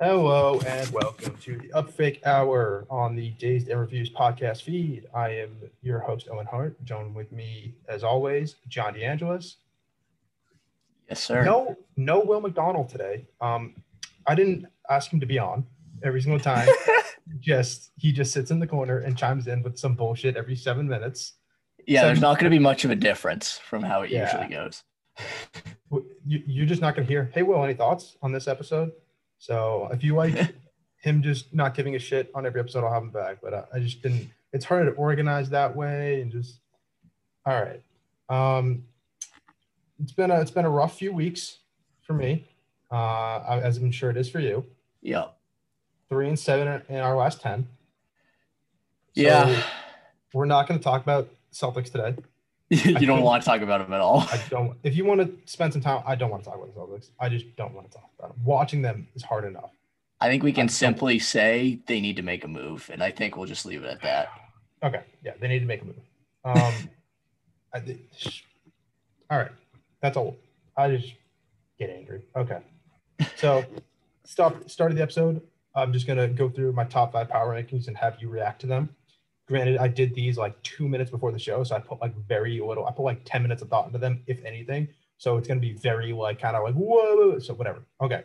Hello and welcome to the Upfake Hour on the Dazed and Reviews podcast feed. I am your host, Owen Hart. Joined with me, as always, John DeAngelis. Yes, sir. No, no Will McDonald today. Um, I didn't ask him to be on every single time. just he just sits in the corner and chimes in with some bullshit every seven minutes. Yeah, there's not going to be much of a difference from how it Yeah. usually goes. You, you're just not going to hear, hey, Will, any thoughts on this episode? So if you like him just not giving a shit on every episode, I'll have him back. But uh, I just didn't, it's hard to organize that way and just, all right. Um, it's been a, it's been a rough few weeks for me, uh, as I'm sure it is for you. Yeah. Three and seven in our last 10. So Yeah. We're not going to talk about Celtics today. you don't want to talk about him at all. I don't. If you want to spend some time, I don't want to talk about the Celtics. I just don't want to talk about them. Watching them is hard enough. I think we can simply say they need to make a move, and I think we'll just leave it at that. Okay. Yeah, they need to make a move. Um, I all right. That's all. I just get angry. Okay. So, stop. Started the episode. I'm just gonna go through my top five power rankings and have you react to them. Granted, I did these like two minutes before the show, so I put like very little. I put like ten minutes of thought into them, if anything. So it's gonna be very like kind of like whoa. So whatever. Okay.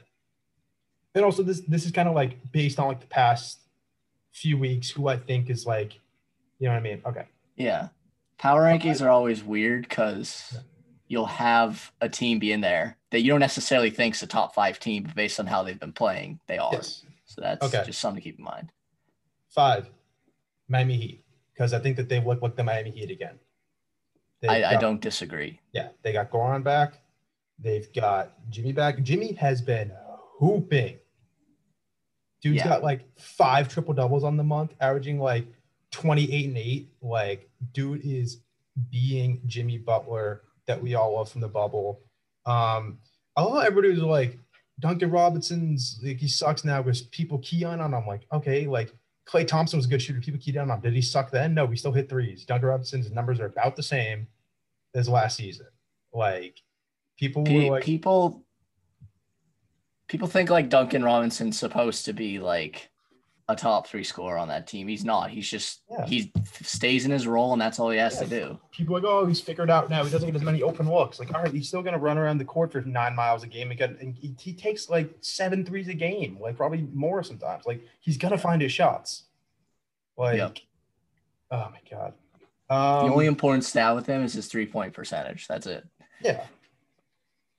And also this this is kind of like based on like the past few weeks, who I think is like, you know what I mean? Okay. Yeah. Power rankings are always weird because you'll have a team be in there that you don't necessarily think is a top five team, but based on how they've been playing, they are. Yes. So that's Okay. just something to keep in mind. Five, Miami Heat, because I think that they look like the Miami Heat again. I, I don't disagree. Yeah, they got Goran back. They've got Jimmy back. Jimmy has been hooping. Dude's Yeah. got like five triple doubles on the month, averaging like 28 and 8. Like, dude is being Jimmy Butler that we all love from the bubble. Um, I love how everybody was like, Duncan Robinson's like he sucks now because people key on him. I'm like, okay, like Klay Thompson was a good shooter. People keyed on him. Did he suck then? No, we still hit threes. Duncan Robinson's numbers are about the same as last season. Like people Pe- were like, people people think like Duncan Robinson's supposed to be like a top three scorer on that team. He's not. He's just Yeah. he stays in his role and that's all he has to do. people are like, oh, he's figured out now. He doesn't get as many open looks. Like, all right, he's still gonna run around the court for nine miles a game get, and he, he takes like seven threes a game, like probably more sometimes. Like he's gonna find his shots. Like, Yep. oh my god. Um, the only important stat with him is his three point percentage. That's it. Yeah.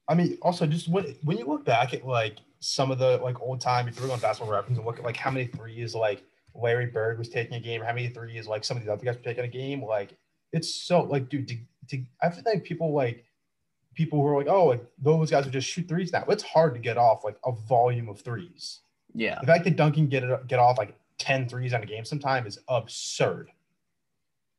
I mean, also just when when you look back at like some of the like old time, if you're on basketball reference and look at like how many threes like Larry Bird was taking a game, or how many threes like some of these other guys were taking a game, like it's so like dude, to, to, I feel like people like people who are like, oh, like those guys would just shoot threes now. It's hard to get off like a volume of threes. Yeah. The fact that Duncan get it get off like 10 threes on a game sometime is absurd.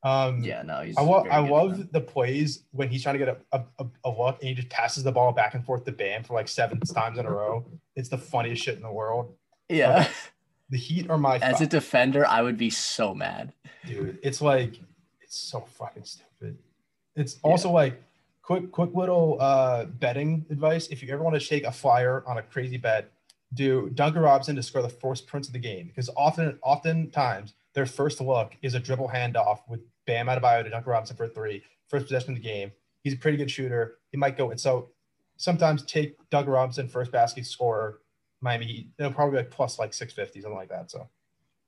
Um Yeah, no, he's I, lo- I love them. the plays when he's trying to get a, a, a look and he just passes the ball back and forth to Bam for like seven times in a row. It's the funniest shit in the world. Yeah. The Heat are my As a defender, I would be so mad. dude. It's like it's so fucking stupid. It's also like quick quick little uh betting advice. If you ever want to take a flyer on a crazy bet, do Duncan Robinson to score the first prints of the game because often oftentimes their first look is a dribble handoff with Bam Adebayo to Duncan Robinson for three, first possession of the game. He's a pretty good shooter. He might go and so sometimes take Duncan Robinson first basket scorer. Miami. It'll probably be like plus like six fifty something like that. So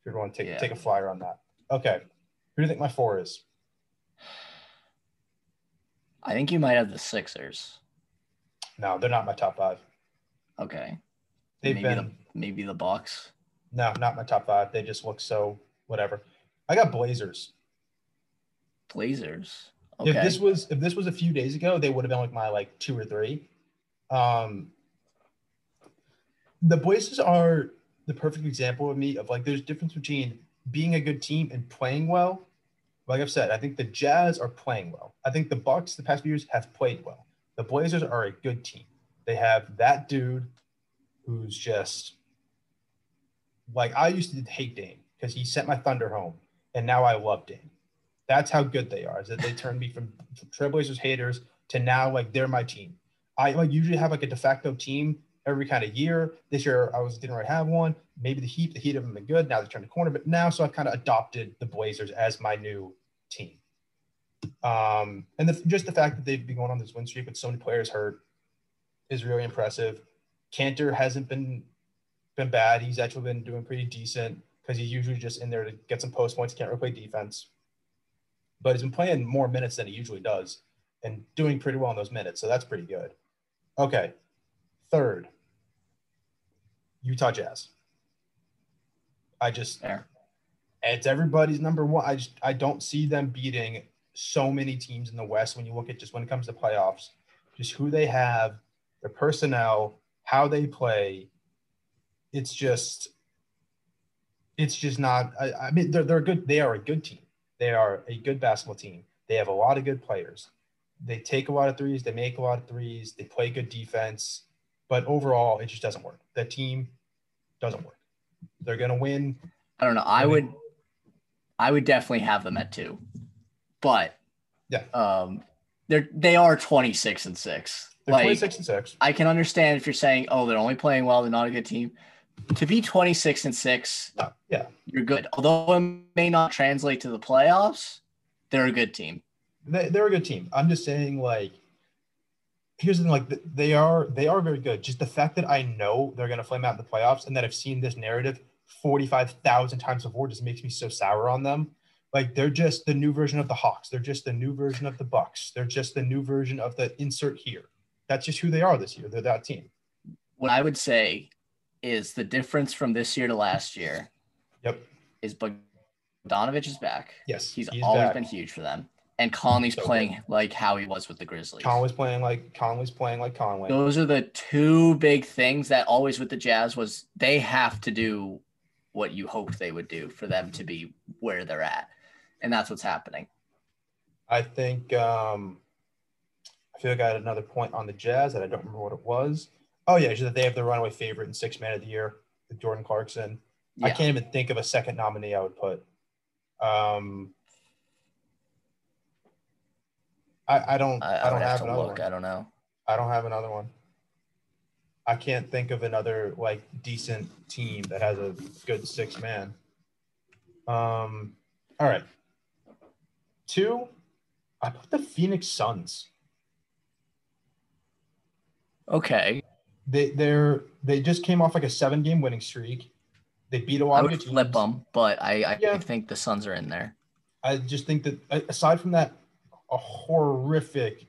if you want to take Yeah. take a flyer on that, okay. Who do you think my four is? I think you might have the Sixers. No, they're not my top five. Okay. They've maybe been the maybe the Bucks. no, not my top five. They just look so whatever. I got Blazers. Blazers. Okay. If this was if this was a few days ago, they would have been like my like two or three. Um, the Blazers are the perfect example of me of like there's difference between being a good team and playing well. Like I've said, I think the Jazz are playing well. I think the Bucks the past few years have played well. The Blazers are a good team. They have that dude who's just like I used to hate Dame because he sent my Thunder home, and now I love Dame. That's how good they are. Is that they turned me from Trailblazers haters to now like they're my team. I like usually have like a de facto team every kind of year. This year I was didn't really have one. Maybe the Heat, the Heat haven't been good. Now they turned the corner, but now so I've kind of adopted the Blazers as my new team. Um, and the, just the fact that they've been going on this win streak with so many players hurt is really impressive. Kanter hasn't been been bad. He's actually been doing pretty decent because he's usually just in there to get some post points. Can't really play defense, but he's been playing more minutes than he usually does and doing pretty well in those minutes. So that's pretty good. Okay, third, Utah Jazz. I just it's everybody's number one. I just I don't see them beating so many teams in the West when you look at just when it comes to playoffs, just who they have, their personnel, how they play. It's just it's just not I, I mean they're they're good they are a good team. They are a good basketball team. They have a lot of good players. They take a lot of threes, they make a lot of threes, they play good defense, but overall it just doesn't work. That team doesn't work. They're gonna win I don't know. I would, I would definitely have them at two, but Yeah. um, they're they are twenty six and six. they're Like 26 and 6. I can understand if you're saying, oh, they're only playing well, they're not a good team. To be twenty six and six, Yeah, yeah. you're good. Although it may not translate to the playoffs, they're a good team. They, they're a good team. I'm just saying, like, here's the thing: like, they are they are very good. Just the fact that I know they're gonna flame out in the playoffs, and that I've seen this narrative 45,000 times before, just makes me so sour on them. Like, they're just the new version of the Hawks. They're just the new version of the Bucks. They're just the new version of the insert here. That's just who they are this year. They're that team. What I would say is the difference from this year to last year Yep. is Bogdanovich is back. Yes. He's, he's always back. been huge for them. And Conley's So playing like how he was with the Grizzlies. Conley's playing like Conley's playing like Conley. Those are the two big things that always with the Jazz was they have to do what you hoped they would do for them to be where they're at. And that's what's happening. I think um, I feel like I had another point on the Jazz that I don't remember what it was. Oh yeah, they have the runaway favorite and six man of the year, Jordan Clarkson. I can't even think of a second nominee I would put. Um, I, I don't I, I, don't have, have, another look. one. I don't know. I don't have another one. I can't think of another like decent team that has a good six man. Um, all right. Two, I put the Phoenix Suns. Okay. They they're they just came off like a seven game winning streak. They beat a lot I of would good teams. flip them, but I, I Yeah. think the Suns are in there. I just think that aside from that, a horrific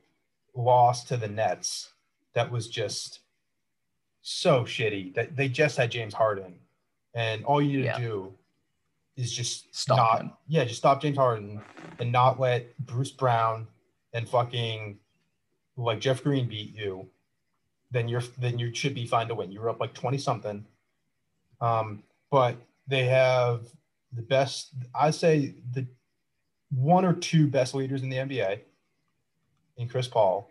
loss to the Nets that was just so shitty that they just had James Harden, and all you need Yeah. to do is just Stop not, him. yeah, just stop James Harden and not let Bruce Brown and fucking like Jeff Green beat you. Then you're then you should be fine to win. You're up like twenty something, um, but they have the best. I say the one or two best leaders in the NBA in Chris Paul.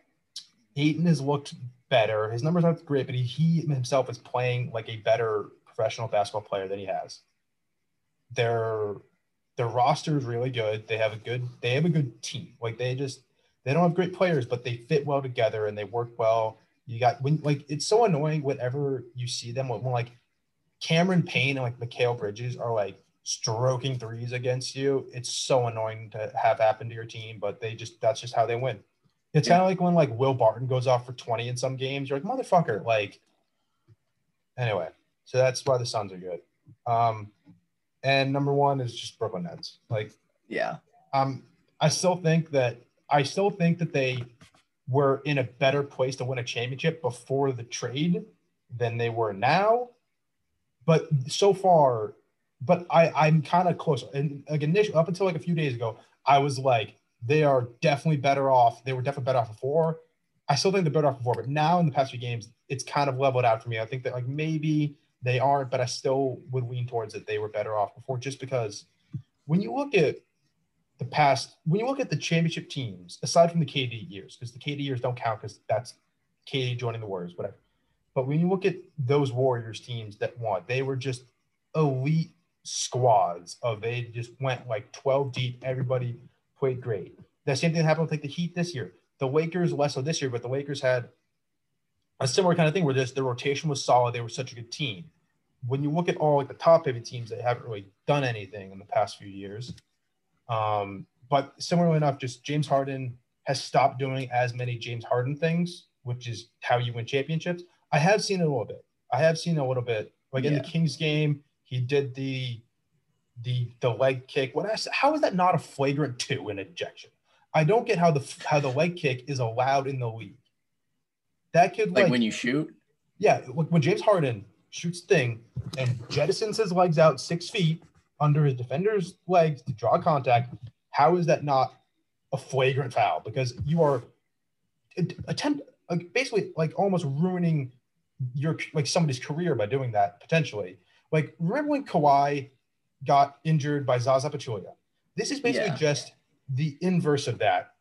Ayton has looked better. His numbers aren't great, but he, he himself is playing like a better professional basketball player than he has. Their their roster is really good. They have a good they have a good team. Like they just they don't have great players, but they fit well together and they work well. You got when like it's so annoying whenever you see them when, when like Cameron Payne and like Mikal Bridges are like stroking threes against you. It's so annoying to have happen to your team, but they just that's just how they win. It's kind of like when like Will Barton goes off for 20 in some games. You're like, motherfucker, like anyway. So that's why the Suns are good. Um and number one is just Brooklyn Nets. Like Yeah. um, I still think that I still think that they were in a better place to win a championship before the trade than they were now. But so far, but I I'm kind of close. And like initially, up until like a few days ago, I was like, they are definitely better off. They were definitely better off before. I still think they're better off before, but now in the past few games, it's kind of leveled out for me. I think that like maybe they aren't, but I still would lean towards that they were better off before, just because when you look at the past, when you look at the championship teams, aside from the KD years, because the KD years don't count because that's KD joining the Warriors, whatever. But when you look at those Warriors teams that won, they were just elite squads of they just went like 12 deep. Everybody played great. The same thing happened with like the Heat this year. The Lakers less so this year, but the Lakers had a similar kind of thing where this the rotation was solid. They were such a good team. When you look at all like the top heavy teams, they haven't really done anything in the past few years. Um, but similarly enough, just James Harden has stopped doing as many James Harden things, which is how you win championships. I have seen it a little bit. I have seen a little bit. Like in the Kings game, he did the the the leg kick. What I, said, how is that not a flagrant two in ejection? I don't get how the how the leg kick is allowed in the league. That could Like like, when you shoot, yeah, like when James Harden shoots thing and jettisons his legs out six feet under his defender's legs to draw contact, how is that not a flagrant foul? Because you are attempt like basically like almost ruining your like somebody's career by doing that potentially. Like remember when Kawhi got injured by Zaza Pachulia? This is basically Yeah. just the inverse of that.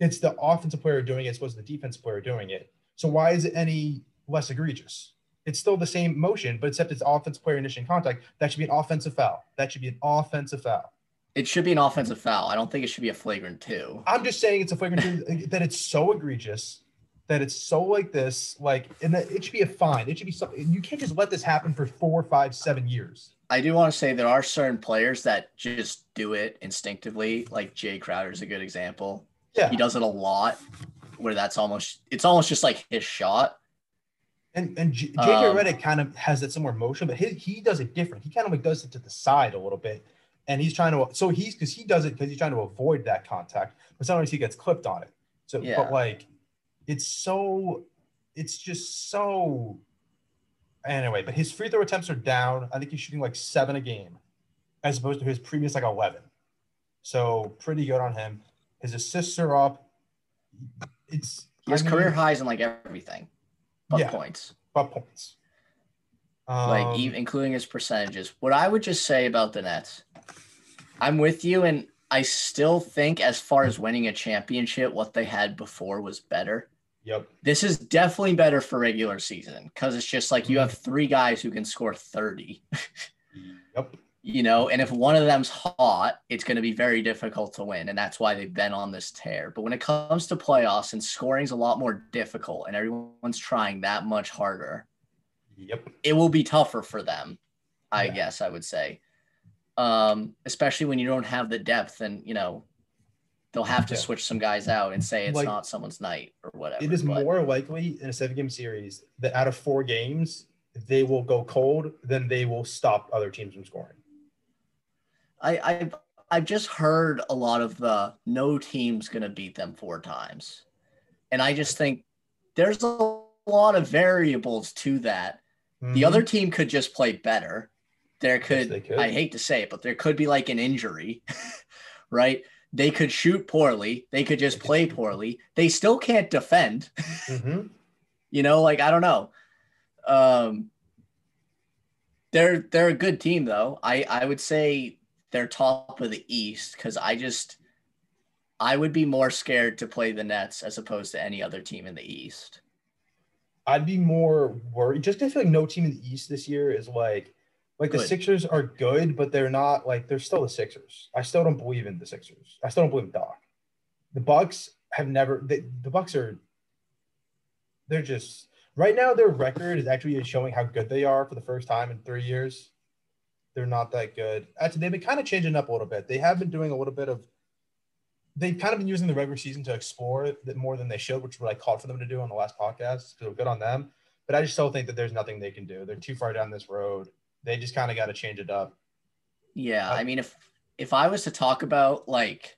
It's the offensive player doing it, as opposed to the defensive player doing it. So why is it any less egregious? It's still the same motion, but except it's offensive player initiating contact. That should be an offensive foul. That should be an offensive foul. it should be an offensive foul. I don't think it should be a flagrant two. I'm just saying it's a flagrant two, that it's so egregious, that it's so like this, like, and that it should be a fine. It should be something. You can't just let this happen for four, five, seven years. I do want to say there are certain players that just do it instinctively. Like Jae Crowder is a good example. Yeah, He does it a lot, where that's almost it's almost just like his shot. And and J- JJ Um, Redick kind of has that similar motion, but he he does it different. He kind of like does it to the side a little bit, and he's trying to. So he's because he does it because he's trying to avoid that contact, but sometimes he gets clipped on it. So, Yeah. but like, it's so, it's just so. Anyway, but his free throw attempts are down. I think he's shooting like seven a game, as opposed to his previous like eleven. So pretty good on him. His assists are up. It's his I mean, career highs in like everything, but Yeah. points, but points. like Um, even, including his percentages. What I would just say about the Nets, I'm with you, and I still think as far as winning a championship, what they had before was better. Yep. This is definitely better for regular season because it's just like Mm-hmm. you have three guys who can score 30. Yep. You know, and if one of them's hot, it's going to be very difficult to win. And that's why they've been on this tear. But when it comes to playoffs and scoring's a lot more difficult and everyone's trying that much harder, Yep. it will be tougher for them, I Yeah. guess I would say. Um, especially when you don't have the depth and, you know, they'll have to Yeah. switch some guys out and say it's Like, not someone's night or whatever. It is but- more likely in a seven game series that out of four games, they will go cold than they will stop other teams from scoring. I, I've I've just heard a lot of the no team's gonna beat them four times, and I just think there's a lot of variables to that. The Mhm. other team could just play better. There could, they could. I hate to say it, but there could be like an injury, right? They could shoot poorly. They could just play poorly. They still can't defend. Mhm. You know, like I don't know. Um, they're they're a good team though. I I would say they're top of the East because I just I would be more scared to play the Nets as opposed to any other team in the East. I'd be more worried just I feel like no team in the East this year is like like the Sixers are good, but they're not like they're still the Sixers. I still don't believe in the Sixers. I still don't believe in Doc. The Bucks have never they, the Bucks are they're just right now their record is actually showing how good they are for the first time in three years. They're not that good. Actually, they've been kind of changing up a little bit. They have been doing a little bit of they've kind of been using the regular season to explore it more than they should, which is what I called for them to do on the last podcast. So good on them. But I just still think that there's nothing they can do. They're too far down this road. They just kind of got to change it up. Yeah, I mean if if I was to talk about like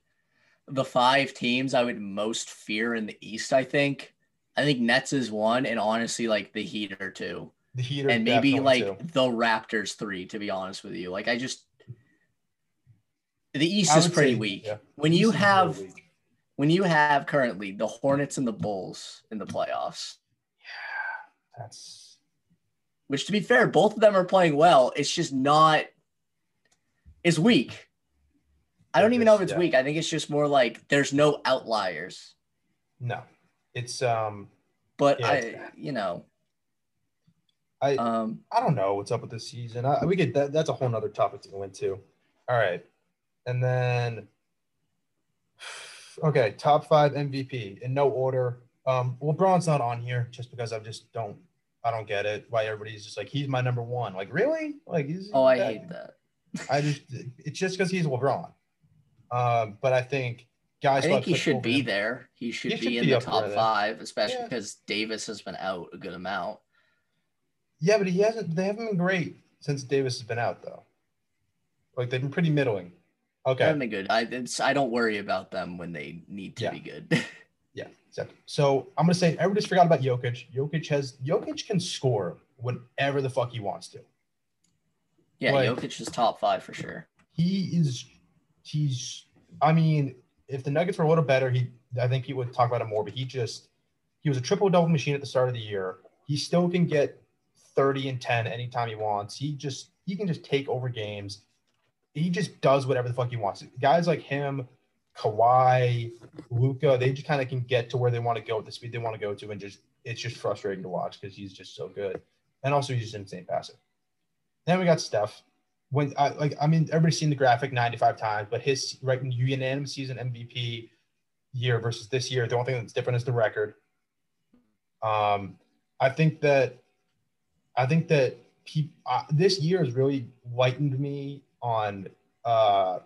the five teams I would most fear in the East, I think I think Nets is one, and honestly, like the Heat are two. The and maybe like too. the Raptors three, to be honest with you. Like I just the East is pretty say, weak. yeah, When you really have when you have currently the Hornets and the Bulls in the playoffs, Yeah, that's which to be fair, both of them are playing well. It's just not it's weak. I don't even know if it's yeah. weak. I think it's just more like there's no outliers. no. It's um But Yeah, I you know, I um I don't know what's up with this season. I, we could that, that's a whole nother topic to go into. All right, and then okay, top five MVP in no order. Um, LeBron's not on here just because I just don't I don't get it. Why everybody's just like he's my number one. Like really? Like he's Oh, I hate that. I just it's just because he's LeBron. Um, but I think guys. I think he should be him- there. He should, He be should in be the top five, especially Yeah. because Davis has been out a good amount. Yeah, but he hasn't. They haven't been great since Davis has been out though. Like they've been pretty middling. They Okay. haven't been good. I I don't worry about them when they need to Yeah. be good. Yeah, exactly. So I'm gonna say everybody's forgot about Jokic. Jokic has Jokic can score whenever the fuck he wants to. yeah, Like- Jokic is top five for sure. He is he's I mean, if the Nuggets were a little better, he I think he would talk about it more, but he just he was a triple double machine at the start of the year. He still can get 30 and 10 anytime he wants. He just he can just take over games. He just does whatever the fuck he wants. Guys like him, Kawhi, Luka, they just kind of can get to where they want to go at the speed they want to go to, and just it's just frustrating to watch because he's just so good, and also he's just insane passer. Then we got Steph. When I like, I mean, everybody's seen the graphic 95 times, but his right unanimous season MVP year versus this year, the only thing that's different is the record. Um, I think that, I think that he, uh, this year has really lightened me on uh,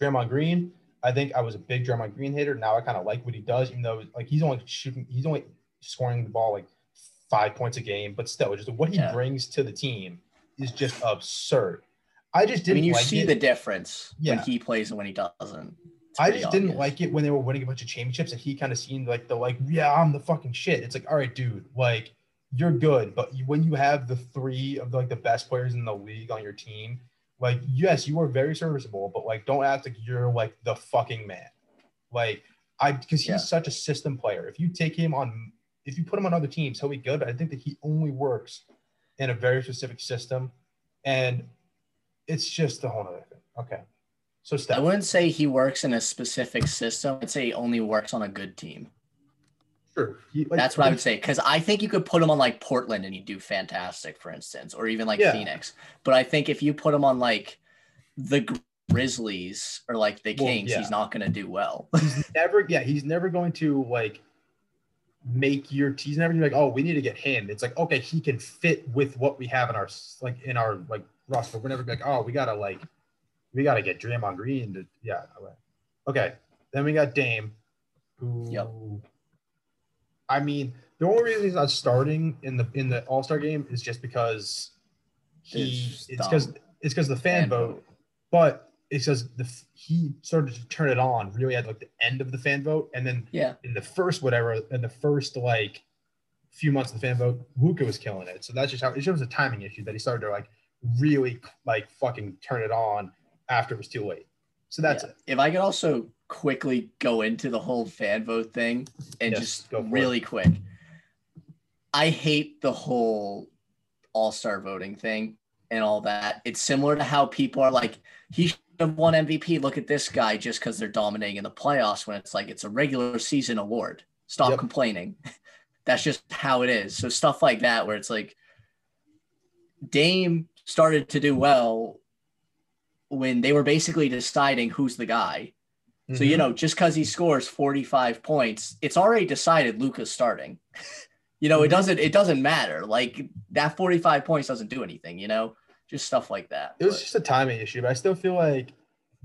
Draymond Green. I think I was a big Draymond Green hater. Now I kind of like what he does, even though like he's only shooting, he's only scoring the ball like five points a game, but still, just what he Yeah. brings to the team is just absurd. I just didn't I mean, you like see it. the difference Yeah. when he plays and when he doesn't. It's I just didn't obvious. like it when they were winning a bunch of championships and he kind of seemed like the like, yeah, I'm the fucking shit. It's like, all right, dude, like you're good, but when you have the three of like the best players in the league on your team, like yes, you are very serviceable, but like don't act like you're like the fucking man. Like I because he's Yeah. such a system player. If you take him on, if you put him on other teams, he'll be good. But I think that he only works in a very specific system, and it's just a whole other thing. Okay, so I wouldn't say he works in a specific system. I'd say he only works on a good team. Sure. Like, That's what I would say. Because I think you could put him on like Portland and he'd do fantastic, for instance, or even like Yeah. Phoenix. But I think if you put him on like the Grizzlies or like the Well, Kings, yeah. he's not going to do well. He's never, yeah, he's never going to like make your. He's never gonna be like, oh, we need to get him. It's like, okay, he can fit with what we have in our like in our like roster. We're never like, oh, we gotta like, we gotta get Draymond Green to, yeah. okay. Okay, then we got Dame, who. Yep. I mean, the only reason he's not starting in the in the All Star game is just because he. It's because it's because the fan, Fan vote vote. but it says the he started to turn it on really at like the end of the fan vote, and then Yeah. in the first whatever, in the first like few months of the fan vote, Luka was killing it. So that's just how it shows a timing issue that he started to like really like fucking turn it on after it was too late. So that's Yeah. it. If I could also quickly go into the whole fan vote thing and Yes, just go for it. really quick. I hate the whole all-star voting thing and all that. It's similar to how people are like, he should have won MVP. Look at this guy just because they're dominating in the playoffs when it's like it's a regular season award. Stop Yep. complaining. That's just how it is. So stuff like that where it's like Dame started to do well when they were basically deciding who's the guy. So Mm-hmm. you know, just because he scores 45 points, it's already decided Luka's starting. you know, it Mhm. doesn't it doesn't matter. Like that 45 points doesn't do anything, you know? Just stuff like that. it was But- just a timing issue, but I still feel like,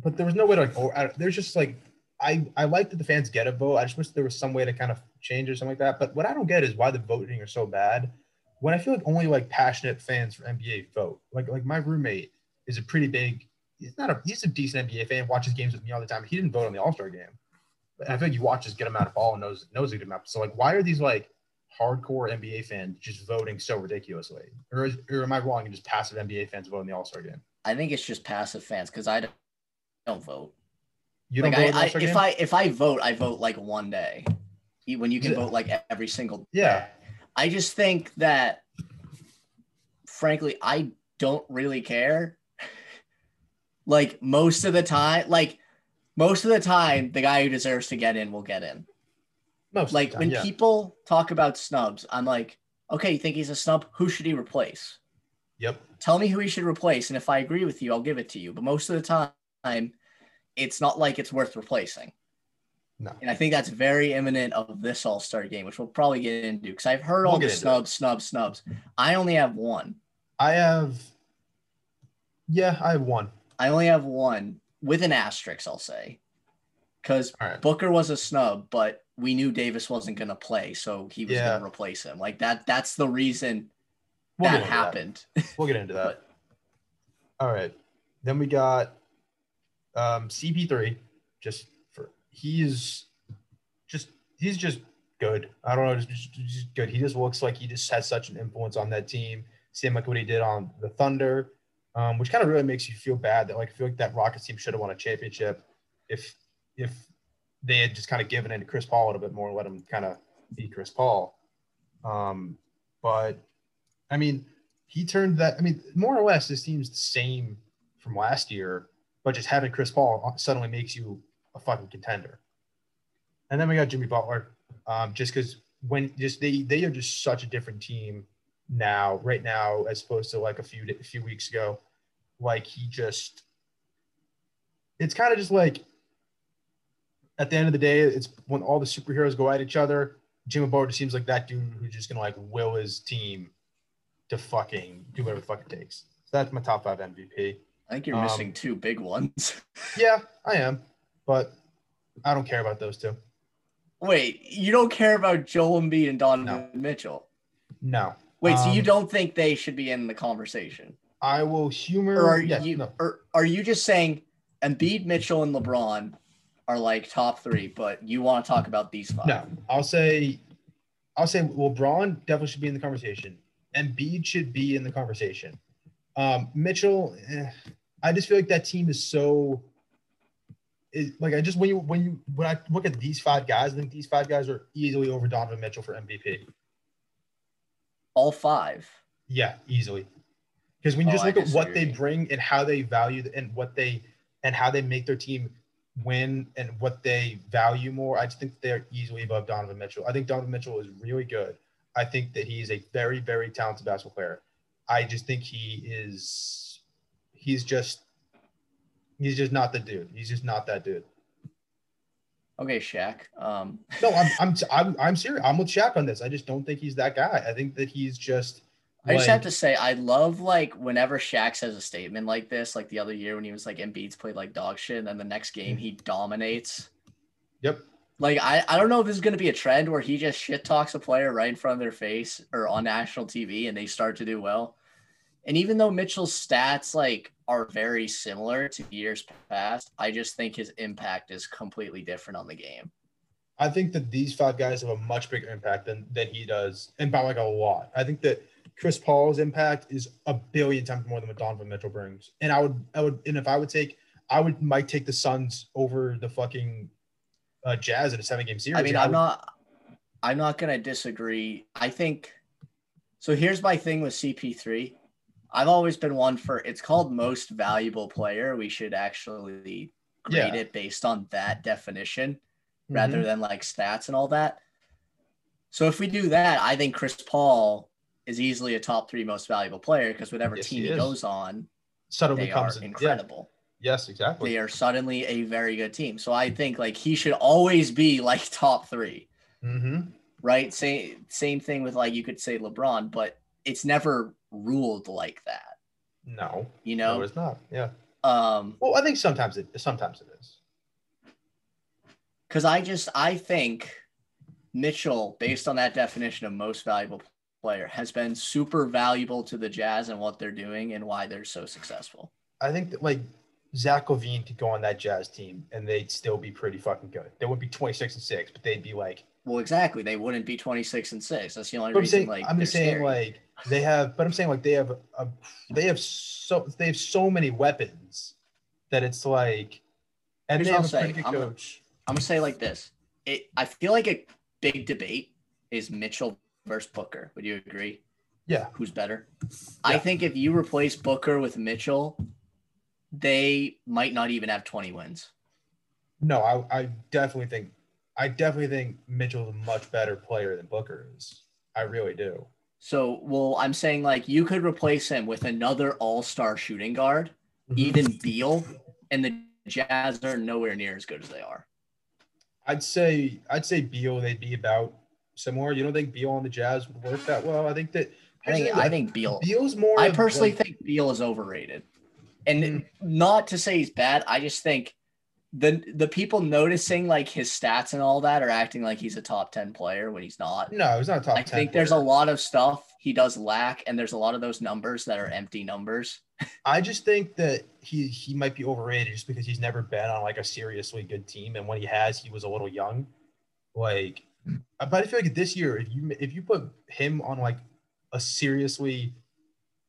but there was no way to like. Oh, there's just like, I I like that the fans get a vote. I just wish there was some way to kind of change or something like that. But what I don't get is why the voting are so bad. When I feel like only like passionate fans for NBA vote. Like like my roommate is a pretty big. He's not a he's a decent NBA fan. Watches games with me all the time. He didn't vote on the All Star game. But I feel like he watches him out of ball and knows knows a good amount. So like, why are these like hardcore NBA fans just voting so ridiculously? Or, is, or am I wrong and just passive NBA fans voting the All Star game? I think it's just passive fans because I don't, don't vote. You don't like vote I, in I if game? I if I vote, I vote like one day. When you can Yeah. vote like every single day. Yeah. I just think that frankly, I don't really care. Like most of the time, like most of the time, the guy who deserves to get in will get in. Most Like time, when yeah. people talk about snubs, I'm like, okay, you think he's a snub? Who should he replace? Yep. Tell me who he should replace, and if I agree with you, I'll give it to you. But most of the time, it's not like it's worth replacing. No. And I think that's very imminent of this All Star game, which we'll probably get into because I've heard all We'll the get into snubs, snubs, snubs. I only have one. I have. Yeah, I have one. I only have one with an asterisk, I'll say. Because right. Booker was a snub, but we knew Davis wasn't going to play, so he was Yeah. going to replace him. Like that. That's the reason We'll that happened. We'll get into that. All right. Then we got um, CP3. Just for he's just he's just good. I don't know, just, just, just good. He just looks like he just has such an influence on that team. Same like what he did on the Thunder, um, which kind of really makes you feel bad that like I feel like that Rockets team should have won a championship if if they had just kind of given in to Chris Paul a little bit more and let him kind of be Chris Paul. Um, but I mean, he turned that. I mean, more or less, this team's the same from last year, but just having Chris Paul suddenly makes you a fucking contender. And then we got Jimmy Butler, um, just because when just they they are just such a different team now, right now, as opposed to like a few a few weeks ago. Like he just, it's kind of just like at the end of the day, it's when all the superheroes go at each other. Jimmy Butler just seems like that dude who's just gonna like will his team to fucking do whatever the fuck it takes. So that's my top five MVP. I think you're Um, missing two big ones. Yeah, I am, but I don't care about those two. Wait, you don't care about Joel Embiid and Donovan Mitchell? No. Wait, so you Um, don't think they should be in the conversation? I will humor. Or are yes, you no. or are you just saying Embiid, Mitchell, and LeBron are like top three, but you want to talk about these five? No, I'll say, I'll say LeBron definitely should be in the conversation. Embiid should be in the conversation. Um, Mitchell, eh, I just feel like that team is so. It, like I just when you when you when I look at these five guys, I think these five guys are easily over Donovan Mitchell for MVP. All five. Yeah, easily. Because when you Oh, just look at what they bring and how they value the- and what they and how they make their team win and what they value more, I just think they're easily above Donovan Mitchell. I think Donovan Mitchell is really good. I think that he's a very, very talented basketball player. I just think he is he's just he's just not the dude. He's just not that dude. Okay, Shaq. Um, No, I'm I'm I'm, I'm serious. I'm with Shaq on this. I just don't think he's that guy. I think that he's just I just like- have to say, I love like whenever Shaq says a statement like this, like the other year when he was like Embiid's played like dog shit, and then the next game he dominates. Yep. Like I, I don't know if this is gonna be a trend where he just shit talks a player right in front of their face or on national TV and they start to do well. And even though Mitchell's stats like are very similar to years past, I just think his impact is completely different on the game. I think that these five guys have a much bigger impact than than he does, and by like a lot. I think that Chris Paul's impact is a billion times more than what Donovan Mitchell brings. And I would, I would, and if I would take, I would might take the Suns over the fucking uh, Jazz in a seven game series. I mean, I'm would- not I'm not gonna disagree. I think so here's my thing with CP3. I've always been one for it's called most valuable player. We should actually grade Yeah. it based on that definition Mhm. rather than like stats and all that. So if we do that, I think Chris Paul is easily a top three most valuable player because whatever Yes, team he he goes on, suddenly they are comes in. Yeah. incredible. Yes, exactly. They are suddenly a very good team. So I think like he should always be like top three hmm right? Same same thing with like you could say LeBron, but it's never ruled like that, No, you know? no, it's not. Yeah. Um, Well, I think sometimes it, sometimes it is. because I just I think Mitchell, based on that definition of most valuable player, has been super valuable to the Jazz and what they're doing and why they're so successful. I think that like Zach LaVine could go on that Jazz team and they'd still be pretty fucking good. They wouldn't be 26 and 6, but they'd be like Well, exactly. They wouldn't be 26 and 6. That's the only But I'm reason saying like I'm just saying like they have but I'm saying like they have a they have so they have so many weapons that it's like and Here's they have a say. good I'm gonna- coach. I'm gonna say like this. It I feel like a big debate is Mitchell versus Booker. Would you agree? Yeah. Who's better? I think if you replace Booker with Mitchell, they might not even have 20 wins. No, I, I definitely think I definitely think Mitchell's a much better player than Booker is. I really do. So, well, I'm saying like you could replace him with another all-star shooting guard, Mhm. even Beal, and the Jazz are nowhere near as good as they are. I'd say I'd say Beal they'd be about similar. You don't think Beal on the Jazz would work that well? I think that I think I think Beal. Beal's more. I personally like- think Beal is overrated, and Mm. not to say he's bad. I just think the the people noticing like his stats and all that are acting like he's a top ten player when he's not. no, he's not a top. I 10 think there's a lot of stuff he does lack, and there's a lot of those numbers that are empty numbers. I just think that he he might be overrated just because he's never been on like a seriously good team, and when he has, he was a little young. Like, uh, but I feel like this year, if you if you put him on like a seriously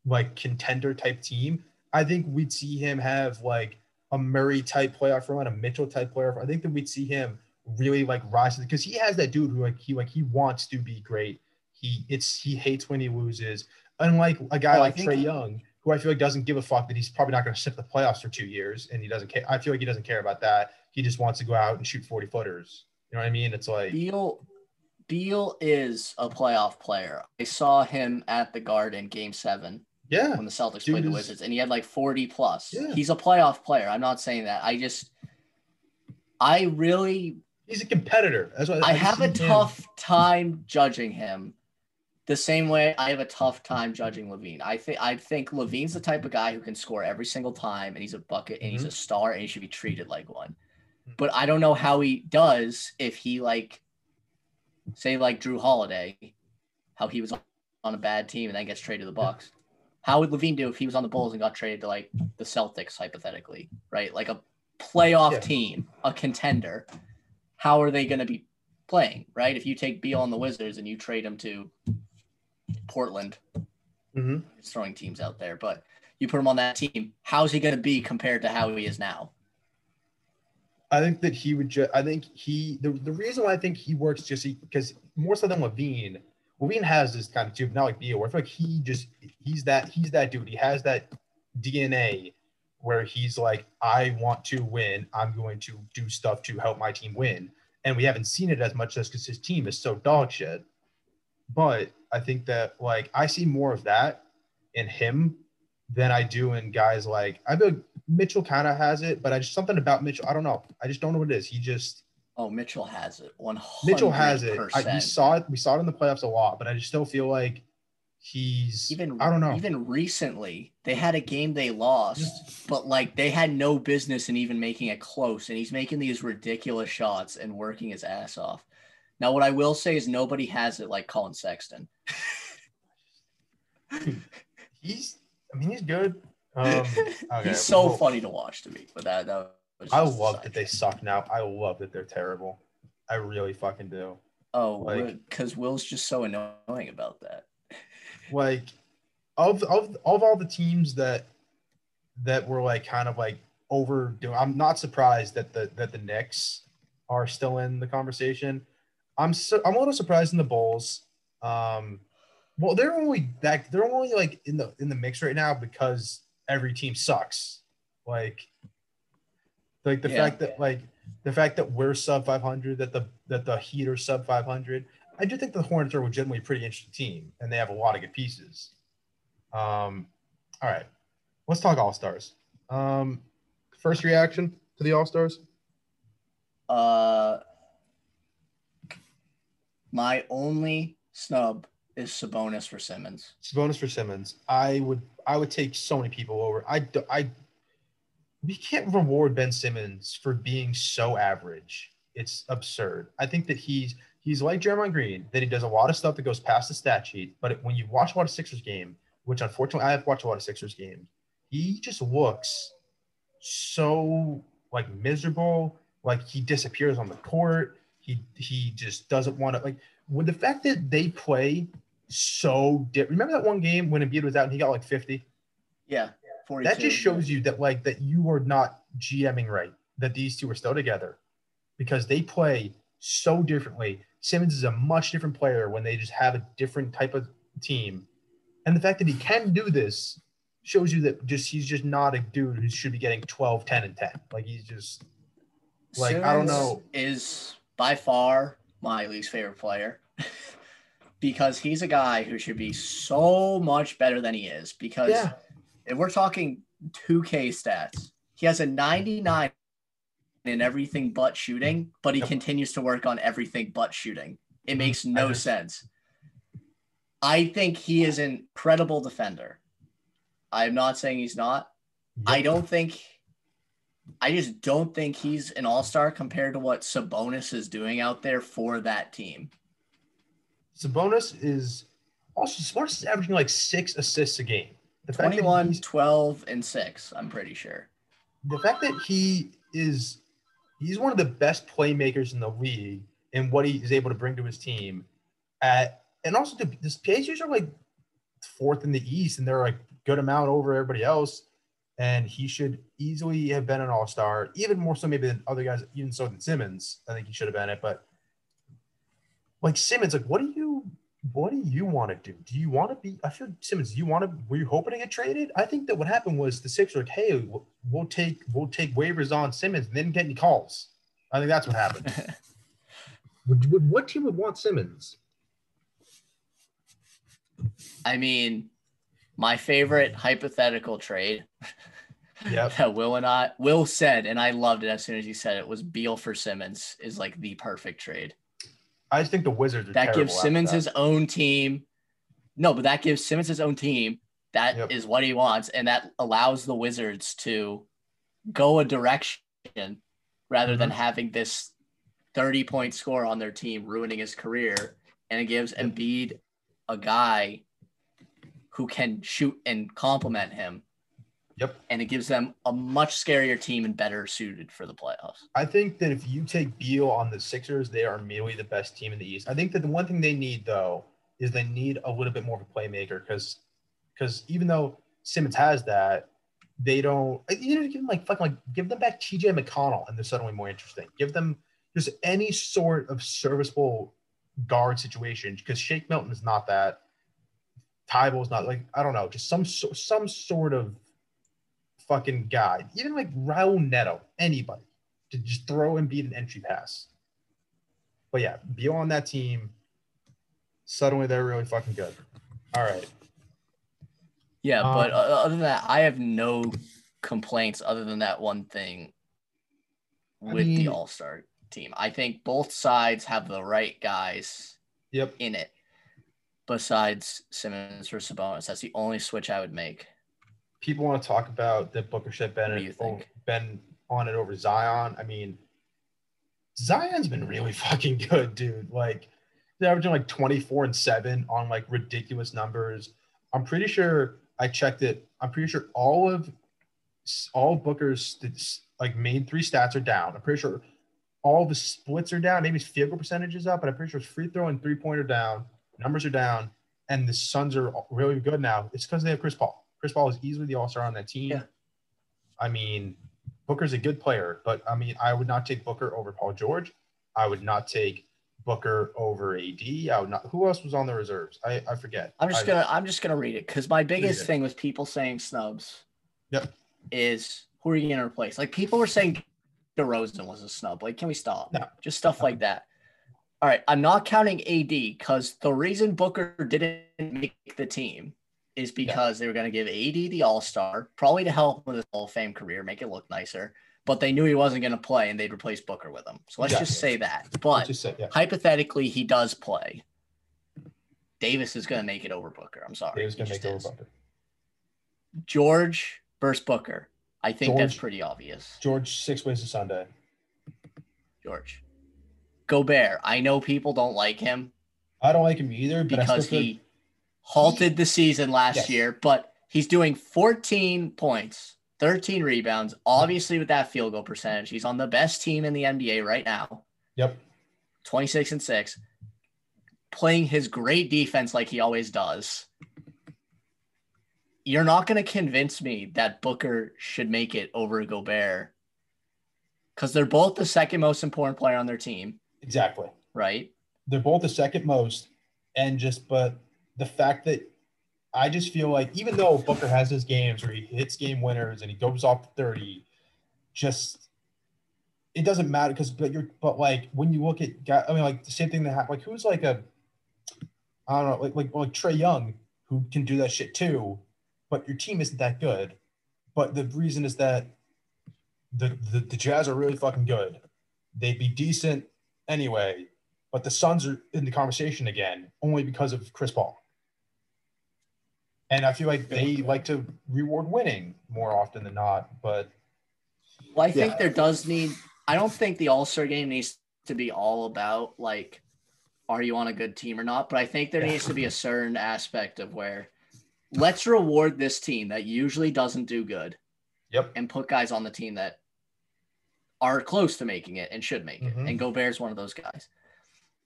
like contender type team, I think we'd see him have like a Murray type playoff run, a Mitchell type playoff. run. I think that we'd see him really like rise because he has that dude who like he like he wants to be great. He it's he hates when he loses. Unlike a guy I like Trae Young, who I feel like doesn't give a fuck that he's probably not going to sit the playoffs for two years, and he doesn't care. I feel like he doesn't care about that. He just wants to go out and shoot forty footers. You know what I mean? It's like Beal Beal is a playoff player. I saw him at the Garden Game Seven yeah, when the Celtics Dude played the is- Wizards, and he had like 40 plus. Yeah. He's a playoff player. I'm not saying that. I just, I really, he's a competitor. That's why I have a him- tough time judging him. The same way I have a tough time judging LaVine. I think I think LaVine's the type of guy who can score every single time, and he's a bucket, and he's a star, and he should be treated like one. Mhm. But I don't know how he does if he like, say like Jrue Holiday, how he was on a bad team and then gets traded to the Bucks. How would LaVine do if he was on the Bulls and got traded to like the Celtics, hypothetically, right? Like a playoff Yeah. team, a contender. How are they going to be playing, right? If you take Beal on the Wizards and you trade him to Portland, Mhm. it's throwing teams out there, but you put him on that team, how's he going to be compared to how he is now? I think that he would just. I think he. The, the reason why I think he works just because more so than LaVine. LaVine has this kind of like Beal. Where I feel like he just he's that he's that dude. He has that DNA where he's like, I want to win. I'm going to do stuff to help my team win. And we haven't seen it as much as because his team is so dog shit. But I think that like I see more of that in him than I do in guys like I feel like Mitchell kind of has it, but I just something about Mitchell. I don't know. I just don't know what it is. He just Oh, Mitchell has it. 100 Mitchell has it. I, we saw it. We saw it in the playoffs a lot, but I just still feel like he's even I don't know. Even recently, they had a game they lost, but like they had no business in even making it close. And he's making these ridiculous shots and working his ass off. Now, what I will say is nobody has it like Collin Sexton. he's. I mean, he's good. Um, okay, he's so well, funny to watch to me. But that, that I love side that they suck now. I love that they're terrible. I really fucking do. Oh, like- because Will's just so annoying about that. like of of of all the teams that that were like kind of like overdoing i'm not surprised that the that the Knicks are still in the conversation i'm so i'm a little surprised in the bulls um well they're only that they're only like in the in the mix right now because every team sucks like like the Yeah. fact that like the fact that we're sub 500 that the that the heat are sub 500 I do think the Hornets are legitimately a pretty interesting team, and they have a lot of good pieces. Um, all right, let's talk All Stars. Um, first reaction to the All Stars? Uh, my only snub is Sabonis for Simmons. Sabonis for Simmons. I would I would take so many people over. I I we can't reward Ben Simmons for being so average. It's absurd. I think that he's he's like Jeremiah Green, that he does a lot of stuff that goes past the stat sheet. But when you watch a lot of Sixers game, which unfortunately I have watched a lot of Sixers games, he just looks so like miserable. Like he disappears on the court. He he just doesn't want to like with the fact that they play so di- remember that one game when Embiid was out and he got like 50? Yeah, 42. That just shows you that like that you are not GMing right, that these two are still together because they play so differently. Simmons is a much different player when they just have a different type of team. And the fact that he can do this shows you that just he's just not a dude who should be getting 12, 10, and 10. Like he's just like, I don't know. Is by far my least favorite player because he's a guy who should be so much better than he is. Because yeah. If we're talking 2K stats, he has a 99 in everything but shooting, but he Yep. continues to work on everything but shooting. It mm-hmm. makes no sense. I think he is an incredible defender. I'm not saying he's not. I don't think I just don't think he's an all-star compared to what Sabonis is doing out there for that team. Sabonis is also Sabonis is averaging like six assists a game. The 21, he's- 12, and 6, I'm pretty sure. the fact that he is he's one of the best playmakers in the league and what he is able to bring to his team at and also the, the Pacers are like fourth in the East and they're like good amount over everybody else and he should easily have been an all-star even more so maybe than other guys even so than Simmons I think he should have been it but like Simmons like what do you what do you want to do? Do you want to be? I feel Simmons. You want to? Were you hoping to get traded? I think that what happened was the Sixers were like, hey, we'll- we'll take we'll take waivers on Simmons, and didn't get any calls. I think that's what happened. would, would, what team would want Simmons? I mean, my favorite hypothetical trade Yep. that Will and I Will said, and I loved it as soon as he said it, was Beal for Simmons is like the perfect trade. I just think the Wizards are That gives Simmons that. his own team. No, but that gives Simmons his own team. That is Yep. what he wants, and that allows the Wizards to go a direction rather than Mhm. having this 30 point score on their team ruining his career. And it gives. Embiid a guy who can shoot and complement him. Yep. And it gives them a much scarier team and better suited for the playoffs. I think that if you take Beal on the Sixers, they are immediately the best team in the East. I think that the one thing they need though is they need a little bit more of a playmaker because because even though Simmons has that, they don't. You know, give them like fucking like give them back T.J. McConnell, and they're suddenly more interesting. Give them just any sort of serviceable guard situation because Shake Milton is not that. Tyball's not like I don't know, just some so- some sort of fucking guy, even like Raul Neto, anybody to just throw and beat an entry pass. But yeah, Beal on that team, suddenly they're really fucking good. All right. Yeah, Um, but other than that, I have no complaints other than that one thing I with mean- the All Star team. I think both sides have the right guys Yep. in it. Besides Simmons or Sabonis, that's the only switch I would make. People want to talk about the Booker you Bennett think? been on it over Zion. I mean, Zion's been really fucking good, dude. Like they're averaging like 24 and 7 on like ridiculous numbers. I'm pretty sure I checked it. I'm pretty sure all of all of Booker's like main three stats are down. I'm pretty sure all the splits are down. Maybe his field goal percentage is up, but I'm pretty sure his free throw and three pointer down. Numbers are down, and the Suns are really good now. It's because they have Chris Paul. Chris Paul is easily the All Star on that team. Yeah. I mean, Booker's a good player, but I mean, I would not take Booker over Paul George. I would not take Booker over AD. I would not. Who else was on the reserves? I, I forget. I'm just I- gonna I'm just gonna read it because my biggest thing with people saying snubs Yep. is who are you gonna replace? Like people were saying DeRozan was a snub. Like, can we stop? No. Just stuff No. like that. All right, I'm not counting AD because the reason Booker didn't make the team is because they were going to give AD the All Star, probably to help with his Hall of Fame career, make it look nicer. But they knew he wasn't going to play, and they'd replace Booker with him. So let's just say that. But say, yeah. hypothetically, he does play. Davis is going to make it over Booker. I'm sorry. He gonna just make over. Booker. George versus Booker. I think that's pretty obvious. George six ways to Sunday. George. Gobert. I know people don't like him I don't like him either, but I because he halted the season last Yes. year, but he's doing 14 points, 13 rebounds. Obviously, with that field goal percentage, he's on the best team in the NBA right now, Yep. 26 and 6, playing his great defense like he always does. You're not going to convince me that Booker should make it over Gobert because they're both the second most important player on their team, Exactly. right? They're both the second most, and just but the fact that I just feel like even though Booker has his games where he hits game winners and he goes off to thirty, just it doesn't matter because but you're but like when you look at guy, I mean like the same thing that happened like who's like a I don't know like like like Trae Young who can do that shit too, but your team isn't that good. But the reason is that the, the the Jazz are really fucking good. They'd be decent anyway, but the Suns are in the conversation again only because of Chris Paul. And I feel like they like to reward winning more often than not. But Well, I think Yeah. there does need. I don't think the All Star game needs to be all about like, are you on a good team or not? But I think there Yeah. needs to be a certain aspect of where, let's reward this team that usually doesn't do good, yep, and put guys on the team that are close to making it and should make it. Mhm. And Gobert's one of those guys.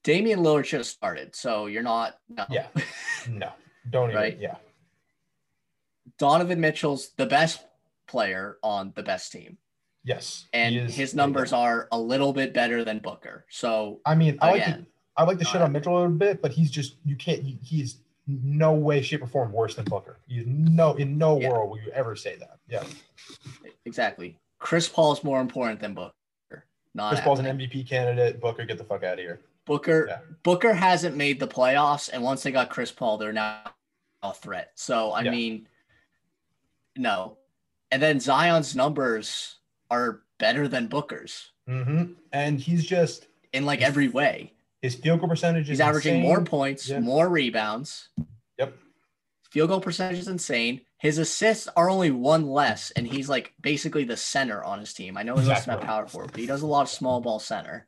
Damian Lillard should have started, so you're not. No. Yeah. no, don't even. Right. Yeah, Donovan Mitchell's the best player on the best team, yes, and is- his numbers are a little bit better than Booker. So I mean, I like to, I like to shit uh, on Mitchell a little bit, but he's just you can't. he- He's no way, shape, or form worse than Booker. He's no in no Yeah. world will you ever say that. Yeah, exactly. Chris Paul's more important than Booker. Not Chris Paul's an. MVP candidate. Booker, get the fuck out of here. Booker. Yeah. Booker hasn't made the playoffs, and once they got Chris Paul, they're now a threat. So I Yeah. mean, no. And then Zion's numbers are better than Booker's hmm And he's just in like every way. his field goal percentage He's is averaging insane. more points, Yeah. more rebounds. Yep. Field goal percentage is insane. His assists are only one less, and he's like basically the center on his team. I know he's Exactly. not power forward, but he does a lot of small ball center.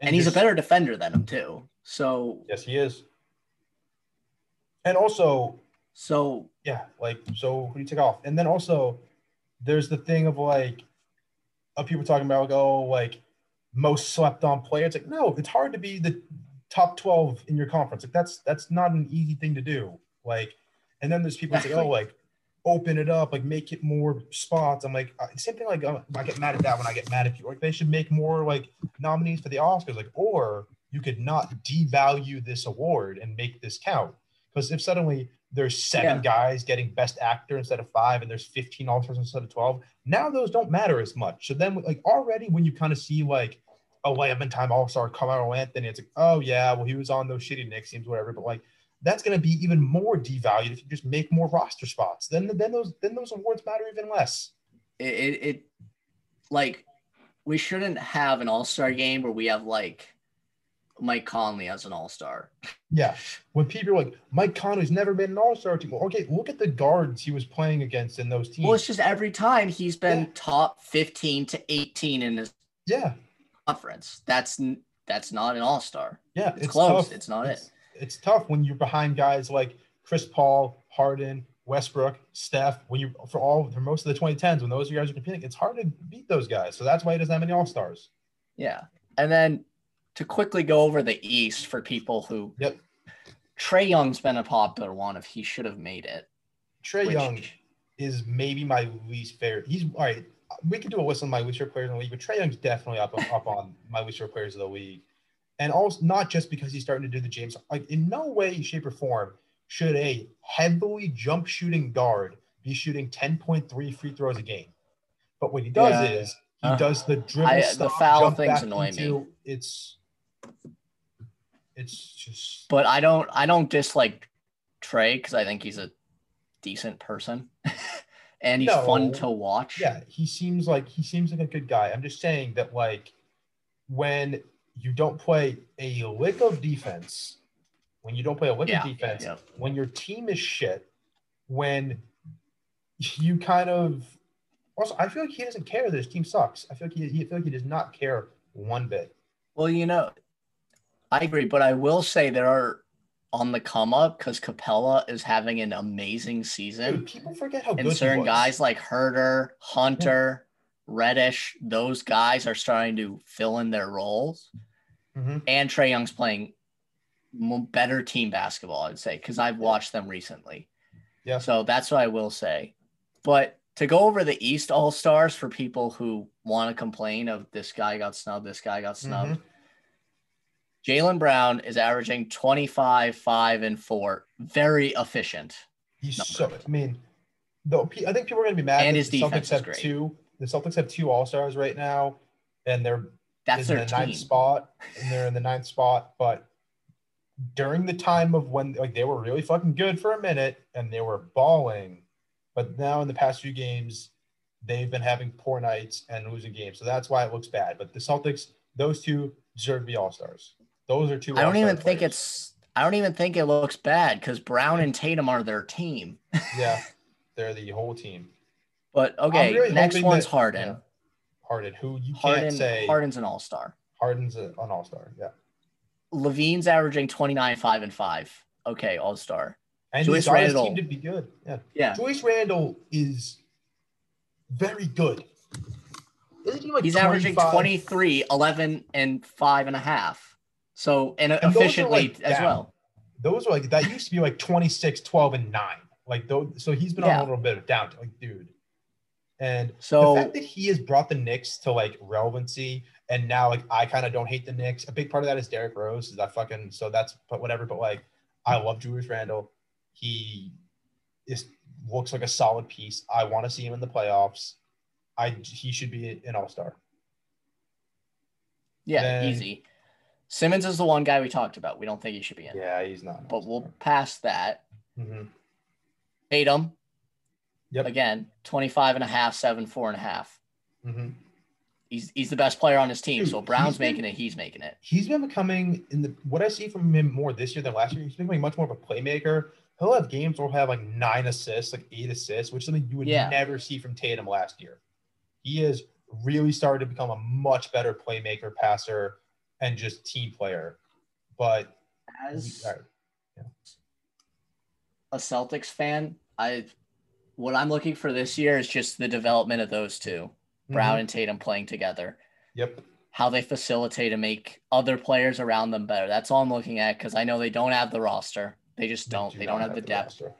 And, he's a better defender than him too. So Yes, he is. And also, so yeah, like so who do you take off? And then also there's the thing of like of people talking about like, oh, like most slept on player. It's like, no, it's hard to be the top 12 in your conference. Like that's that's not an easy thing to do. Like, and then there's people say, oh, like open it up, like make it more spots. I'm like, uh, same thing. Like, uh, I get mad at that when I get mad at people. Like, they should make more like nominees for the Oscars. Like, or you could not devalue this award and make this count. Because if suddenly there's seven Yeah. guys getting best actor instead of five, and there's 15 All-Stars instead of 12, now those don't matter as much. So then, like already when you kind of see like a 11 time All-Star Carmelo Anthony, it's like, oh yeah, well he was on those shitty Knicks teams, whatever. But like that's going to be even more devalued if you just make more roster spots. Then then those then those awards matter even less. it, it, it like we shouldn't have an all-star game where we have like Mike Conley as an all-star. Yeah, when people are like Mike Conley's never been an All-Star team. Well, okay, look at the guards he was playing against in those teams. Well, it's just every time he's been Yeah. top 15 to 18 in his yeah, conference. That's that's not an all-star. yeah, It's, close. tough. It's not it's, it. it's tough when you're behind guys like Chris Paul, Harden, Westbrook, Steph. When you for all for most of the 2010s, when those guys are competing, it's hard to beat those guys. So that's why he doesn't have any All Stars. Yeah. And then to quickly go over the East for people who Yep. Trae Young's been a popular one if he should have made it. Trae which- Young is maybe my least favorite. He's all right. We could do a list of my least favorite players in the league, but Trae Young's definitely up up on my least favorite players of the league. And also not just because he's starting to do the James, like in no way, shape, or form should a heavily jump shooting guard be shooting 10.3 free throws a game. But what he does Yeah. is he Uh, does the dribble I- the foul things annoy me. It's it's just But I don't I don't dislike Trae because I think he's a decent person. and he's No. fun to watch. yeah, he seems like he seems like a good guy. I'm just saying that like when you don't play a lick of defense, when you don't play a lick Yeah, of defense, yeah. when your team is shit, when you kind of also I feel like he doesn't care that his team sucks. I feel like he, he I feel like he does not care one bit. Well, you know, I agree, but I will say there are on the come up because Capela is having an amazing season. Dude, people forget how good and certain guys like Huerter, Hunter, Reddish, those guys are starting to fill in their roles. Mhm. And Trae Young's playing better team basketball, I'd say, because I've watched them recently. Yeah. So that's what I will say. But to go over the East All Stars for people who want to complain of this guy got snubbed, this guy got snubbed. Mhm. Jaylen Brown is averaging 25, 5, and 4. Very efficient. He's number. so. I mean, though I think people are going to be mad. And his the defense Celtics is have great. two. The Celtics have two All Stars right now, and they're That's in the ninth spot, and they're in the ninth spot. But during the time of when like they were really fucking good for a minute, and they were balling, but now in the past few games, they've been having poor nights and losing games. So that's why it looks bad. But the Celtics, those two deserve to be all stars. Those are two. I don't even think players. it's. I don't even think it looks bad because Brown and Tatum are their team. yeah, they're the whole team. But okay, really next one's that- Harden. yeah. Harden, who you Harden. can't say Harden's an all star. Harden's a, an all star. Yeah, LaVine's averaging 29, 5, and 5. Okay, all star. and Julius he's on Randle. team to be good. Yeah, Yeah. Julius Randle is very good. Isn't he like He's averaging 25? 23, 11, and five and a half. So, and, are, efficiently like, as well. Those were like that used to be like 26, 12, and 9. Like those, so he's been on a little bit of down, like dude. And So, the fact that he has brought the Knicks to like relevancy, and now like I kind of don't hate the Knicks. A big part of that is Derrick Rose. Is that fucking so that's but whatever. But like I love Julius Randle. He is looks like a solid piece. I want to see him in the playoffs. I he should be an all star. yeah, then- easy. Simmons is the one guy we talked about. We don't think he should be in. Yeah, he's not. But we'll pass that. Mhm. Tatum, Yep. again, 25 and a half, 7, 4 and a half. Mhm. He's, he's the best player on his team. Dude, so Brown's been- making it. He's making it. He's been becoming in the what I see from him more this year than last year. He's becoming much more of a playmaker. He'll have games where he'll have like nine assists, like eight assists, which is something you would Yeah. never see from Tatum last year. He has really started to become a much better playmaker, passer, and just team player. But As right, a Celtics fan, I what I'm looking for this year is just the development of those two, Brown Mhm. and Tatum playing together. Yep. How they facilitate and make other players around them better. That's all I'm looking at because I know they don't have the roster. They just don't. do They don't have the depth. roster.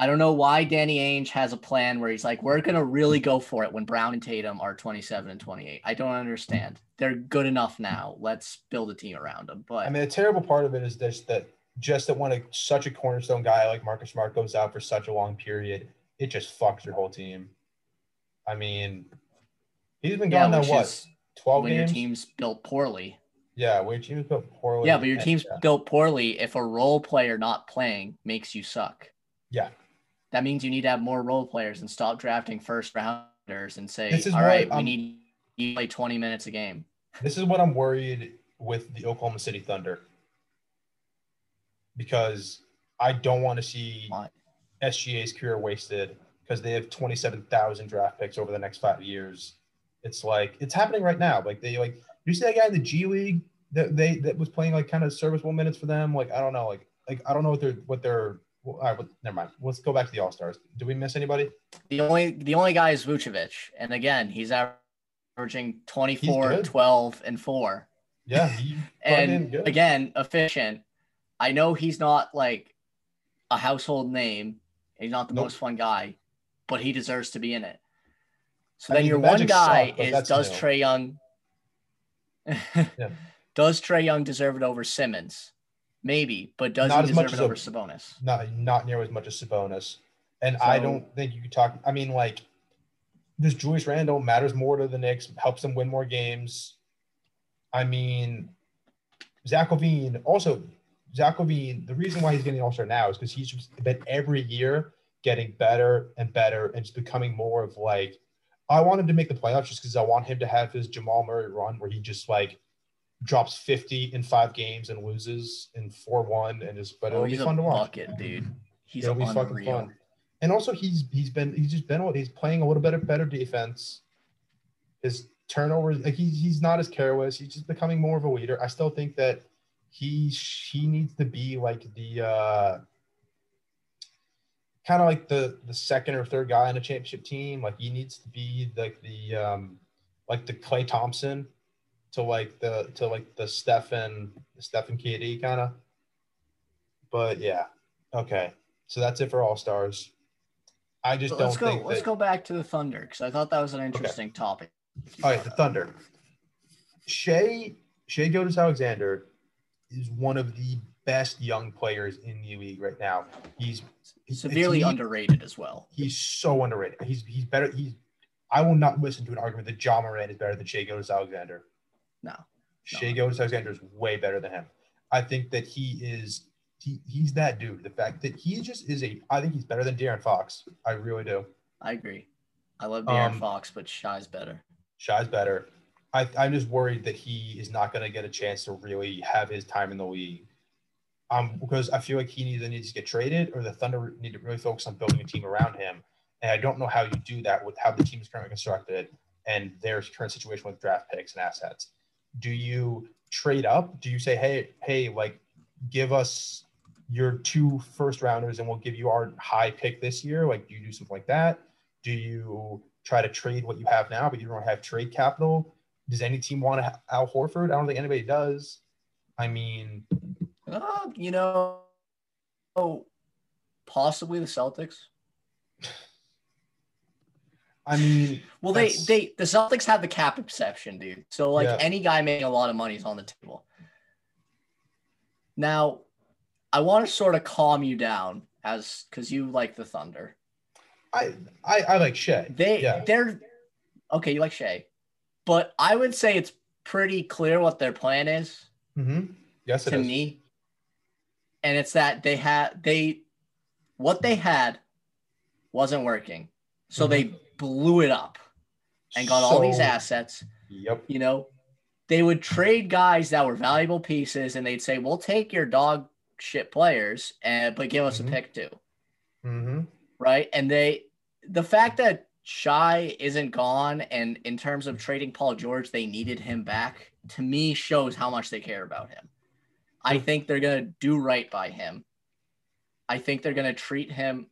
I don't know why Danny Ainge has a plan where he's like, we're gonna really go for it when Brown and Tatum are 27 and 28. I don't understand. They're good enough now. Let's build a team around them. But I mean, the terrible part of it is this that just that when a, such a cornerstone guy like Marcus Smart goes out for such a long period, it just fucks your whole team. I mean, he's been yeah, gone now which what is twelve when games? your team's built poorly. Yeah, when your team's built poorly. Yeah, but your team's yeah. built poorly if a role player not playing makes you suck. Yeah. That means you need to have more role players and stop drafting first rounders and say, This is all right, we um, need you to play 20 minutes a game. This is what I'm worried with the Oklahoma City Thunder because I don't want to see? SGA's career wasted because they have 27,000 draft picks over the next five years. It's like it's happening right now. Like they like you see that guy in the G League that they that was playing like kind of serviceable minutes for them. Like I don't know, like like I don't know what they're what they're. Well, all right, well, never mind. Let's go back to the All Stars. Do we miss anybody? The only the only guy is Vucevic. And again, he's averaging 24, good. 12, and 4. Yeah, he brought in And again, efficient. I know he's not like a household name. He's not the Nope. most fun guy, but he deserves to be in it. So I then mean, your the one guy suck, is does. Trae Young does Trae Young deserve it over Simmons? Maybe, but does Not he as much deserve it as over a- Sabonis? not not near as much as Sabonis. And I don't think you could talk. I mean, like, this Julius Randle matters more to the Knicks, helps them win more games. I mean, Zach LaVine also. Zach LaVine, the reason why he's getting All Star now is because he's just been every year getting better and better and just becoming more of like. I want him to make the playoffs just because I want him to have his Jamal Murray run where he just like drops 50 in five games and loses in 4-1 and just but Oh, it'll he's be fun to watch. bucket, dude. He's It'll be fucking fun. And also he's he's been he's just been he's playing a little bit of better defense. His turnovers like he's he's not as careless. He's just becoming more of a leader. I still think that he she needs to be like the uh kind of like the the second or third guy on a championship team. Like he needs to be like the um like the Klay Thompson to like the to like the Stephen Stephen KD kind of. But yeah, okay. So that's it for All Stars. I just So don't let's go. think Let's go back to the Thunder because I thought that was an interesting topic. All right, the Thunder. Shea Shai Gilgeous-Alexander is one of the best young players in the league right now. He's Severely underrated as well. He's so underrated. He's he's better. He's I will not listen to an argument that Ja Morant is better than Shai Gilgeous-Alexander. No. Shai Gilgeous-Alexander is way better than him. I think that he is he, he's that dude. The fact that he just is a I think he's better than De'Aaron Fox. I really do. I agree. I love De'Aaron Um, Fox, but Shy's better. Shy's better. I, I'm just worried that he is not going to get a chance to really have his time in the league. Um, because I feel like he either needs to get traded or the Thunder need to really focus on building a team around him. And I don't know how you do that with how the team is currently constructed and their current situation with draft picks and assets. Do you trade up? Do you say, hey, hey, like give us your two first rounders and we'll give you our high pick this year? Like, do you do something like that? Do you try to trade what you have now, but you don't have trade capital? Does any team want to Al Horford? I don't think anybody does. I mean, Uh, you know, oh, possibly the Celtics. I mean, Well, they they the Celtics have the cap exception, dude. So like Yeah. any guy making a lot of money is on the table. Now, I want to sort of calm you down as because you like the Thunder. I I, I like Shai. They yeah, they're okay. You like Shai, but I would say it's pretty clear what their plan is mm-hmm. yes, to is. me, and it's that they had they what they had wasn't working, so Mm-hmm. they blew it up and got all these assets. Yep. you know, they would trade guys that were valuable pieces and they'd say, We'll take your dog shit players and but give us Mhm. a pick too. Mm-hmm. Right. And they the fact that Shy isn't gone and in terms of trading Paul George, they needed him back, to me shows how much they care about him. I think they're gonna do right by him. I think they're gonna treat him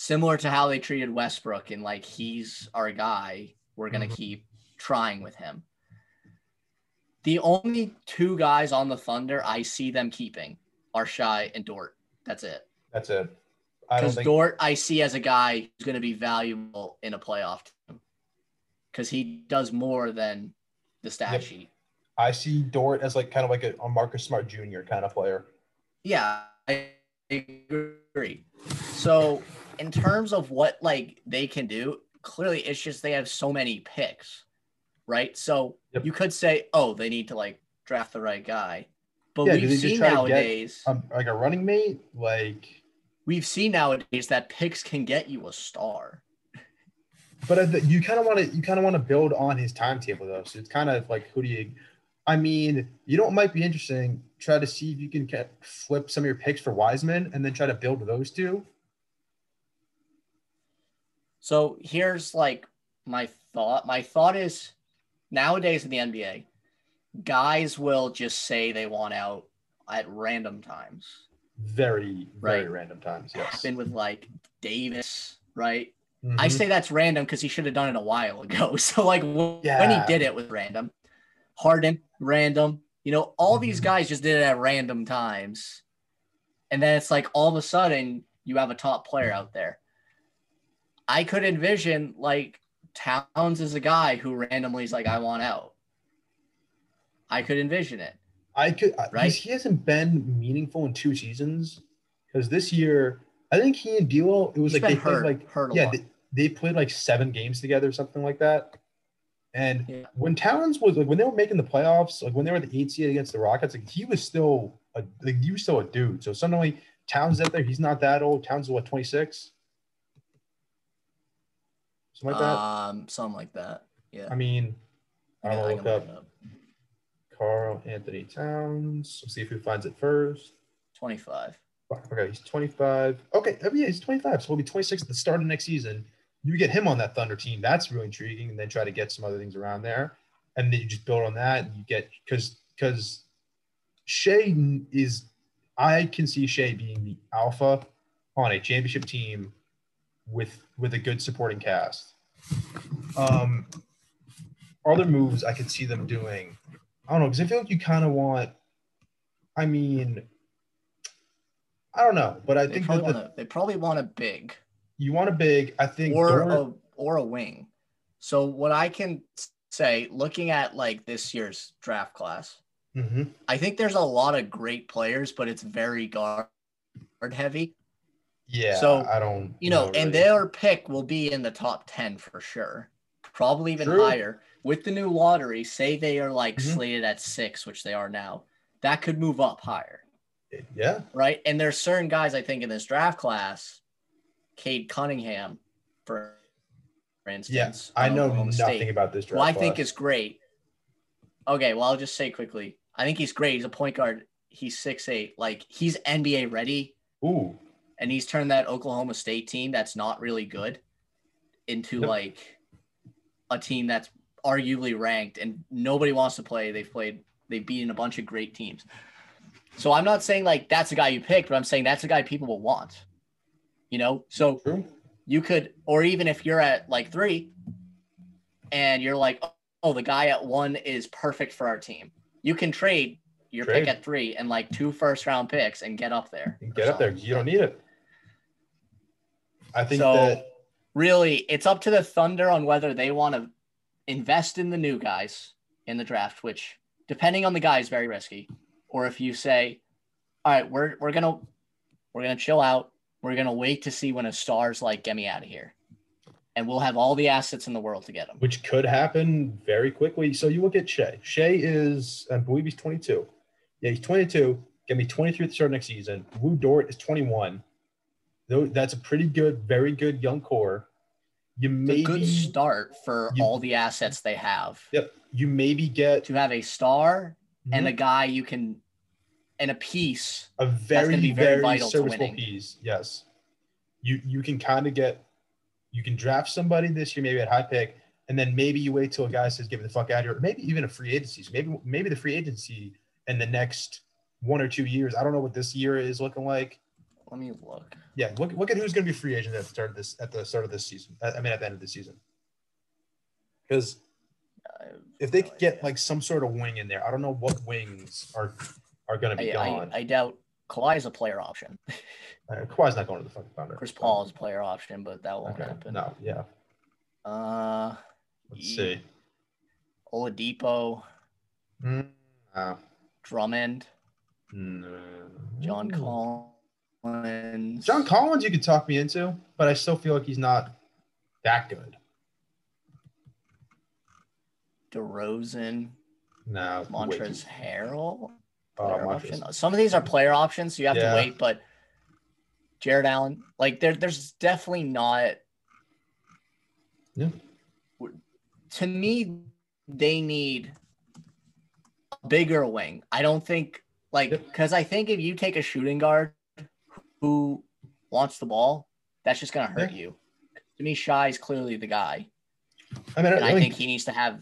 similar to how they treated Westbrook and like he's our guy. We're gonna Mhm. keep trying with him. The only two guys on the Thunder I see them keeping are Shy and Dort. That's it. That's it. Because think. Dort I see as a guy who's going to be valuable in a playoff team. Because he does more than the stat Yep. sheet. I see Dort as like kind of like a, a Marcus Smart Jr. kind of player. Yeah, I agree. So in terms of what like they can do, clearly it's just they have so many picks, right? So Yep. you could say, oh, they need to like draft the right guy. But Yeah, we've seen nowadays, Um, like a running mate, like. we've seen nowadays that picks can get you a star. But you kind of want to you kind of want to build on his timetable though. So it's kind of like who do you? I mean, you know what might be interesting? Try to see if you can get, flip some of your picks for Wiseman, and then try to build those two. So here's like my thought. My thought is nowadays in the NBA, guys will just say they want out at random times. Very very Right. random times. Yes. Been with like Davis, right? I Mhm. say that's random because he should have done it a while ago. So like when he did it was random. Harden, random. You know, all these Mhm. guys just did it at random times. And then it's like all of a sudden you have a top player out there. I could envision like Towns is a guy who randomly is like, I want out. I could envision it. I could uh, Right? right. He hasn't been meaningful in two seasons because this year I think he and D'Lo it was He's like they played like hurt yeah they, they played like seven games together something like that. And Yeah. when Towns was like when they were making the playoffs, like when they were the eight seed against the Rockets, like he was still a like he was still a dude. So suddenly Towns out there, he's not that old. Towns is what twenty six, something like that. Um, something like that. Yeah. I mean, I don't Yeah, Look up up. Karl-Anthony Towns. We'll see if he finds it first. 25. Okay, he's 25. Okay, oh, yeah, he's 25. So he'll be 26 at the start of next season. You get him on that Thunder team. That's really intriguing. And then try to get some other things around there. And then you just build on that and you get because because Shai is I can see Shai being the alpha on a championship team with with a good supporting cast. Um other moves I could see them doing. I don't know, because I feel like you kind of want I mean I don't know, but I They think probably, that the, want a, they probably want a big you want a big. I think or a, or a wing. So what I can say, looking at like this year's draft class, Mhm. I think there's a lot of great players, but it's very guard heavy. Yeah. so, I don't. You know, and really. their pick will be in the top 10 for sure. Probably even True. higher. With the new lottery, say they are like Mhm. slated at six, which they are now, that could move up higher. yeah, right? And there's certain guys I think in this draft class, Cade Cunningham, for for instance. I know nothing State, about this draft. I think is great. Okay, well, I'll just say quickly. I think he's great. He's a point guard. He's six eight. Like he's NBA ready, Ooh, and he's turned that Oklahoma State team that's not really good into Yep. like a team that's arguably ranked and nobody wants to play. They've played, they've beaten a bunch of great teams. So I'm not saying like that's a guy you picked, but I'm saying that's a guy people will want. You know, so true. you could, or even if you're at like three and you're like, oh, the guy at one is perfect for our team, you can trade your Trade. pick at three and like two first round picks and get up there. Get up there. You don't need it. I think So that really, it's up to the Thunder on whether they want to invest in the new guys in the draft, which depending on the guy is very risky. Or if you say, all right, we're we're gonna we're gonna chill out. We're gonna wait to see when a star's like, get me out of here. And we'll have all the assets in the world to get him. which could happen very quickly. So you look at Shai. Shai is, I believe he's 22. Yeah, he's 22. Gonna be 23 at the start of next season. Lu Dort is 21. That's a pretty good, very good young core. You a good start for you- all the assets they have. Yep. You maybe get To have a star and Mhm. a guy you can and a piece. a very, very very, vital serviceable piece. Yes. You you can kind of get you can draft somebody this year, maybe at high pick, and then maybe you wait till a guy says, "Give me the fuck out of here." Maybe even a free agency. So maybe maybe the free agency in the next one or two years. I don't know what this year is looking like. Let me look. Yeah, look look at who's going to be free agent at the start of this at the start of this season. I mean, at the end of the season. Because if they no could get idea. like some sort of wing in there, I don't know what wings are are going to be I, gone. I, I doubt Kawhi is a player option. Uh, Kawhi's not going to the fucking Thunder. Chris Paul is a player option, but that won't Okay. happen. No, yeah. Uh, Let's Ye- see. Oladipo, Mm, no. Drummond, No. John Ooh. Collins. John Collins, you could talk me into, but I still feel like he's not that good. DeRozan, No. Montrezl Harrell. uh. Some of these are player options, so you have Yeah. to wait. But Jarrett Allen, like there, there's definitely not. Yeah. To me, they need a bigger wing. I don't think like Yep. because I think if you take a shooting guard who wants the ball, that's just gonna hurt you. To me, Shy is clearly the guy, I mean, and I, I think he needs to have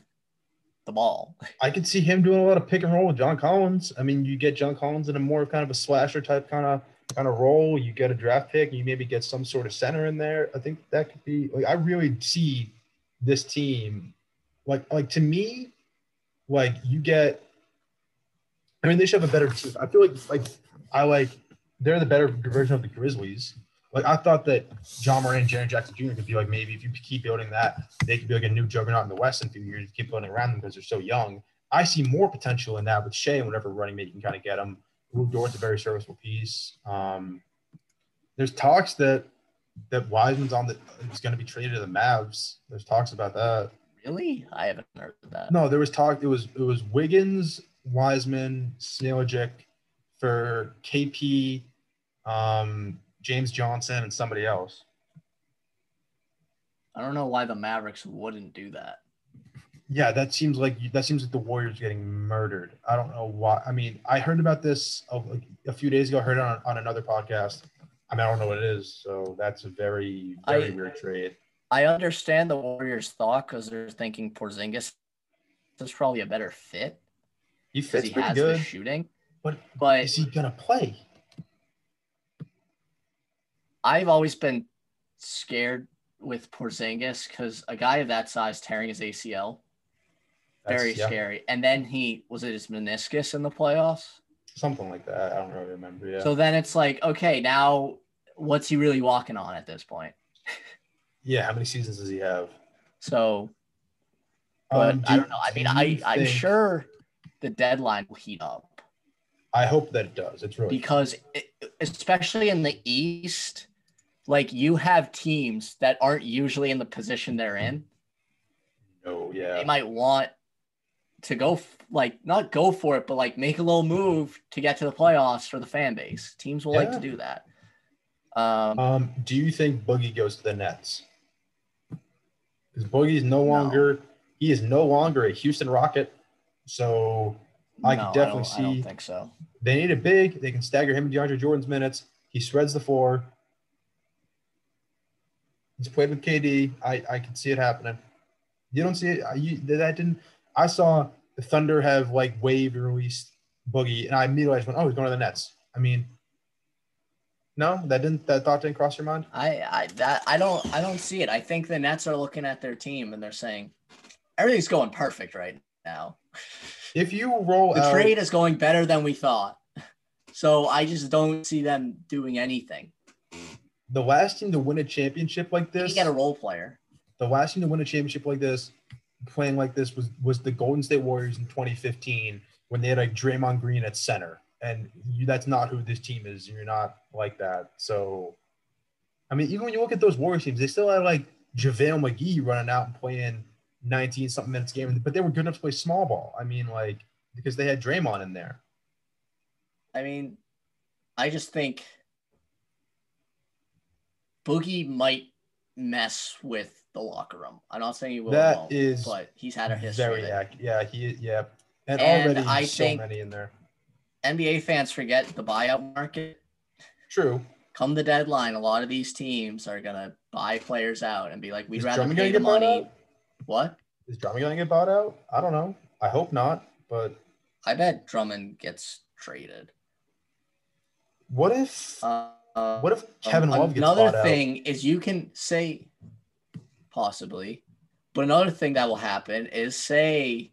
the ball. I could see him doing a lot of pick and roll with John Collins. I mean, you get John Collins in a more kind of a slasher type kind of kind of role. You get a draft pick, you maybe get some sort of center in there. I think that could be like I really see this team like like to me, like you get. I mean, they should have a better team. I feel like like I like they're the better version of the Grizzlies. Like I thought that Ja Morant and Jaren Jackson Jr. could be like maybe if you keep building that, they could be like a new juggernaut in the West in a few years. Keep building around them because they're so young. I see more potential in that with Shai and whatever running mate you can kind of get them. Lu Dort's a very serviceable piece. Um, there's talks that that Wiseman's on the is going to be traded to the Mavs. There's talks about that. Really, I haven't heard of that. No, there was talk. It was it was Wiggins, Wiseman, Smailagic for KP, um, James Johnson, and somebody else. I don't know why the Mavericks wouldn't do that. Yeah, that seems like that seems like the Warriors getting murdered. I don't know why. I mean, I heard about this a, a few days ago. I heard it on, on another podcast. I mean, I don't know what it is, so that's a very very I- weird trade. I understand the Warriors' thought because they're thinking Porzingis is probably a better fit He fits he pretty has good, the shooting. but But is he gonna play? I've always been scared with Porzingis because a guy of that size tearing his ACL, That's- very yeah, scary. And then he was it his meniscus in the playoffs. something like that. I don't really remember. Yeah, So then it's like, okay, now what's he really walking on at this point? yeah. How many seasons does he have? So, but Um, I do- don't know. I mean, I you I'm sure the deadline will heat up. I hope that it does. It's really because it, especially in the east like you have teams that aren't usually in the position they're in no, yeah. they might want to go f- like not go for it but like make a little move to get to the playoffs for the fan base teams will like to do that um Um, do you think Boogie goes to the Nets? Because Boogie's no longer he is no longer a Houston Rocket. So I No, can definitely don't- I don't think so. they need a big. They can stagger him and DeAndre Jordan's minutes. He spreads the floor. He's played with KD. I I can see it happening. You don't see it. I- You, that didn't. I saw the Thunder have like waived and released Boogie, and I immediately went, "Oh, he's going to the Nets." I mean, no, that didn't. That thought didn't cross your mind. I I that I don't I don't see it. I think the Nets are looking at their team and they're saying everything's going perfect right now. If you roll The out, trade is going better than we thought. So I just don't see them doing anything. The last team to win a championship like this. You get a role player. the last team to win a championship like this, playing like this was was the Golden State Warriors in 2015 when they had like Draymond Green at center, and you, that's not who this team is. You're not like that. So, I mean, even when you look at those Warriors teams, they still had like JaVale McGee running out and playing 19 something minutes game, but they were good enough to play small ball. I mean, like because they had Draymond in there. I mean, I just think Boogie might mess with the locker room. I'm not saying he will, That won't, is but he's had a history. Very accurate. Yeah, he yeah, and, And already I so think- many in there. NBA fans forget the buyout market. True. Come the deadline, a lot of these teams are gonna buy players out and be like, "We'd Is rather Drummond pay the money." What? Is Drummond gonna get bought out? I don't know. I hope not. But I bet Drummond gets traded. what if Uh, what if Kevin Um, Love gets another bought out? thing is you can say possibly, but another thing that will happen is say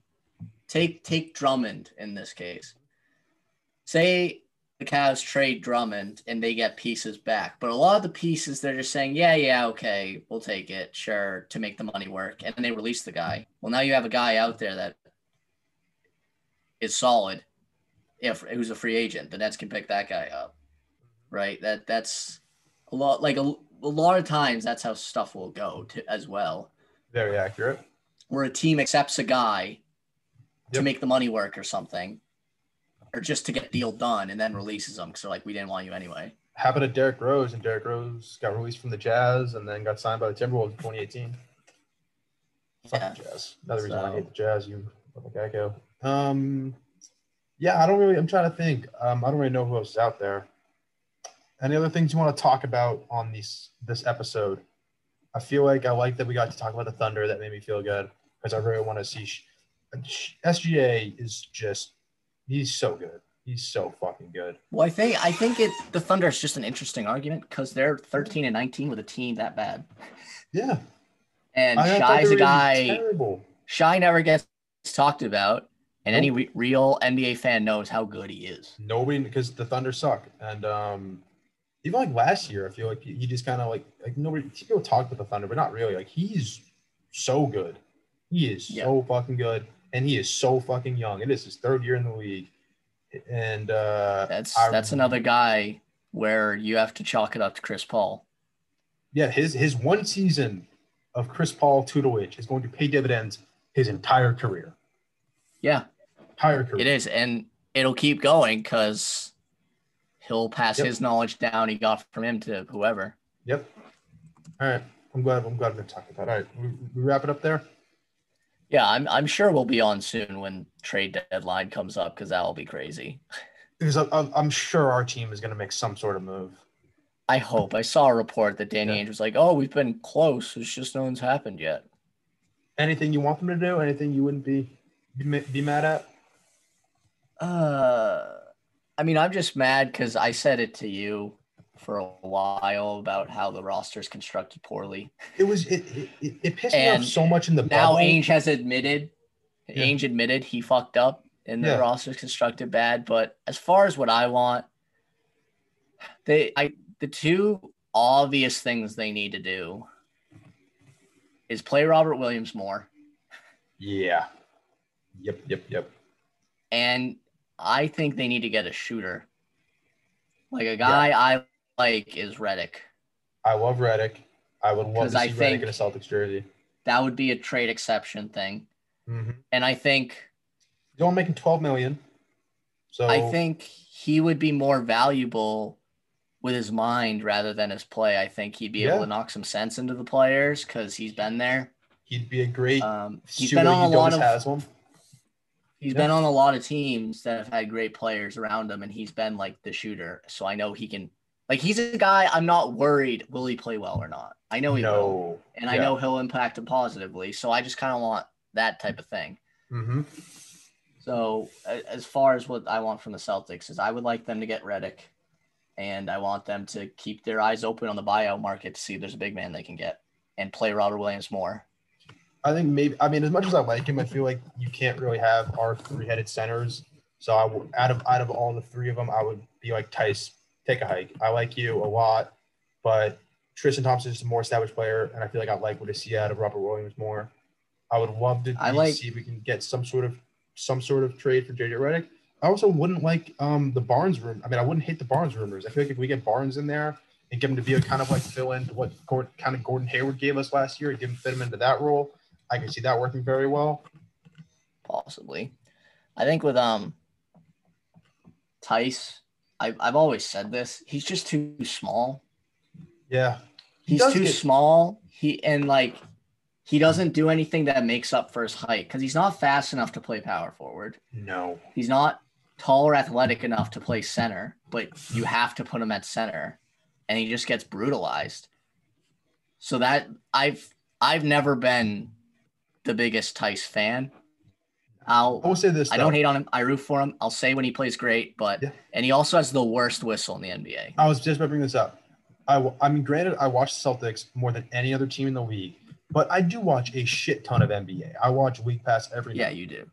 take take Drummond in this case. Say the Cavs trade Drummond and they get pieces back, but a lot of the pieces they're just saying, yeah, yeah, okay, we'll take it, sure, to make the money work, and then they release the guy. Well, now you have a guy out there that is solid. If who's a free agent, the Nets can pick that guy up right? That that's a lot. Like a, a lot of times, that's how stuff will go to, as well. Very accurate. Where a team accepts a guy to make the money work or something, or just to get deal done, and then releases them because they're like, we didn't want you anyway. Happened to Derrick Rose, and Derrick Rose got released from the Jazz and then got signed by the Timberwolves in 2018. Fuck Yeah. Jazz. Another reason why I hate the Jazz. You little gecko. Um, yeah, I don't really. I'm trying to think. Um, I don't really know who else is out there. Any other things you want to talk about on these this episode? I feel like I like that we got to talk about the Thunder. That made me feel good because I really want to see. SGA is just he's so good. He's so fucking good. Well, I think I think it the Thunder is just an interesting argument because they're 13 and 19 with a team that bad, Yeah, and I Shy's a guy. Terrible. Shy never gets talked about, and any re- real NBA fan knows how good he is. Nobody because the Thunder suck, and um, even like last year, I feel like he just kind of like like nobody people talk about the Thunder, but not really. Like he's so good. He is so fucking good, and he is so fucking young. It is his third year in the league, and uh, That's I- that's another guy where you have to chalk it up to Chris Paul. yeah. His his one season of Chris Paul tutelage is going to pay dividends his entire career. Yeah, Entire career. it is, and it'll keep going because he'll pass Yep. his knowledge down he got from him to whoever. Yep. All right. I'm glad. I'm glad we talked about. All right. We, we wrap it up there. Yeah, I'm I'm sure we'll be on soon when trade deadline comes up because that'll be crazy. Because I, I, I'm sure our team is going to make some sort of move. I hope. I saw a report that Danny Yeah. Ainge was like, "Oh, we've been close. It's just no one's happened yet." Anything you want them to do? Anything you wouldn't be be, be mad at? Uh, I mean, I'm just mad because I said it to you for a while about how the roster is constructed poorly. It was it it, it, it pissed me off so much in the Now bubble. Ainge has admitted, Yeah. Ainge admitted he fucked up and the Yeah. roster is constructed bad. But as far as what I want, they I the two obvious things they need to do is play Robert Williams more. Yeah. Yep. Yep. Yep. And I think they need to get a shooter. Like a guy I like is Redick. I love Redick. I would love to see Redick in a Celtics jersey. That would be a trade exception thing. Mm-hmm. And I think He's only making 12 million. So I think he would be more valuable with his mind rather than his play. I think he'd be able to knock some sense into the players because he's been there. He'd be a great Um, he's shooter. been on a lot of. He's Yeah. been on a lot of teams that have had great players around him, and he's been like the shooter. So I know he can. Like he's a guy. I'm not worried. Will he play well or not? I know he will, no. and I know he'll impact him positively. So I just kind of want that type of thing. Mm-hmm. So as far as what I want from the Celtics is, I would like them to get Redick, and I want them to keep their eyes open on the buyout market to see if there's a big man they can get and play Robert Williams more. I think maybe. I mean, as much as I like him, I feel like you can't really have our three-headed centers. So I w- out of out of all the three of them, I would be like Theis, take a hike. I like you a lot, but Tristan Thompson is a more established player, and I feel like I like what I see out of Robert Williams more. I would love to I like- see if we can get some sort of some sort of trade for JJ Redick. I also wouldn't like um the Barnes room. I mean, I wouldn't hate the Barnes rumors. I feel like if we get Barnes in there and get him to be a kind of like fill in to what Gordon, kind of Gordon Hayward gave us last year, and give him fit him into that role, I can see that working very well. possibly. I think with um Theis, I, I've always said this. He's just too small. Yeah, He He's too get- small. He and like he doesn't do anything that makes up for his height because he's not fast enough to play power forward. no, He's not tall or athletic enough to play center, but you have to put him at center, and he just gets brutalized. So that I've I've never been the biggest Theis fan. I'll I will say this. I don't hate on him. I root for him. I'll say when he plays great, but Yeah. and he also has the worst whistle in the NBA. I was just about to bring this up. I, I mean, granted, I watch the Celtics more than any other team in the league, but I do watch a shit ton of NBA. I watch week Pass every Yeah, night. you do.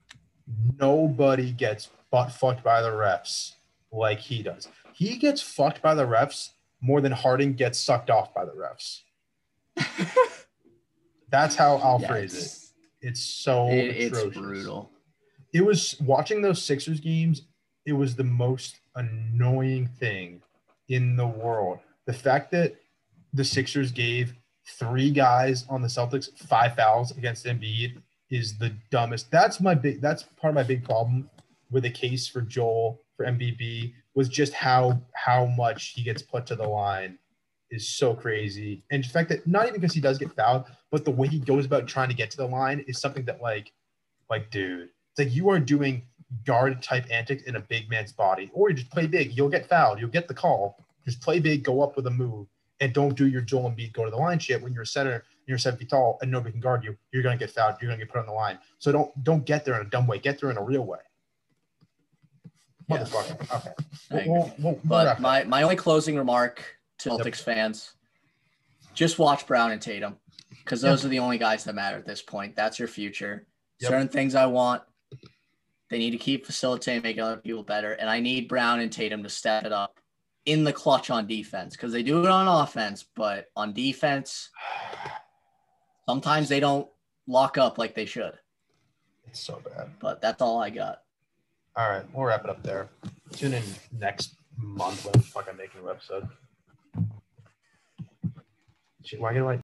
Nobody gets butt fucked by the refs like he does. He gets fucked by the refs more than Harden gets sucked off by the refs. That's how I'll Yeah, phrase it. It's, so it- it's brutal. it was watching those Sixers games. It was the most annoying thing in the world. The fact that the Sixers gave three guys on the Celtics five fouls against Embiid is the dumbest. That's my big. That's part of my big problem with the case for Joel for MVP was just how how much he gets put to the line is so crazy, and the fact that not even because he does get fouled, but the way he goes about trying to get to the line is something that like, like dude, it's like you are doing guard type antics in a big man's body, or you just play big. You'll get fouled. You'll get the call. Just play big, go up with a move, and don't do your Joel Embiid go to the line shit when you're a center, and you're seven feet tall, and nobody can guard you. You're gonna get fouled. You're gonna get put on the line. So don't don't get there in a dumb way. Get there in a real way. Yeah. Motherfucker. Okay. We'll, we'll, we'll But my, my only closing remark to Yep. Celtics fans just watch Brown and Tatum because those are the only guys that matter at this point. That's your future. Yep. Certain things I want, they need to keep facilitating, making other people better. And I need Brown and Tatum to step it up in the clutch on defense because they do it on offense, but on defense, sometimes they don't lock up like they should. It's so bad. But that's all I got. All right, we'll wrap it up there. Tune in next month when we fucking make a new episode. Why do I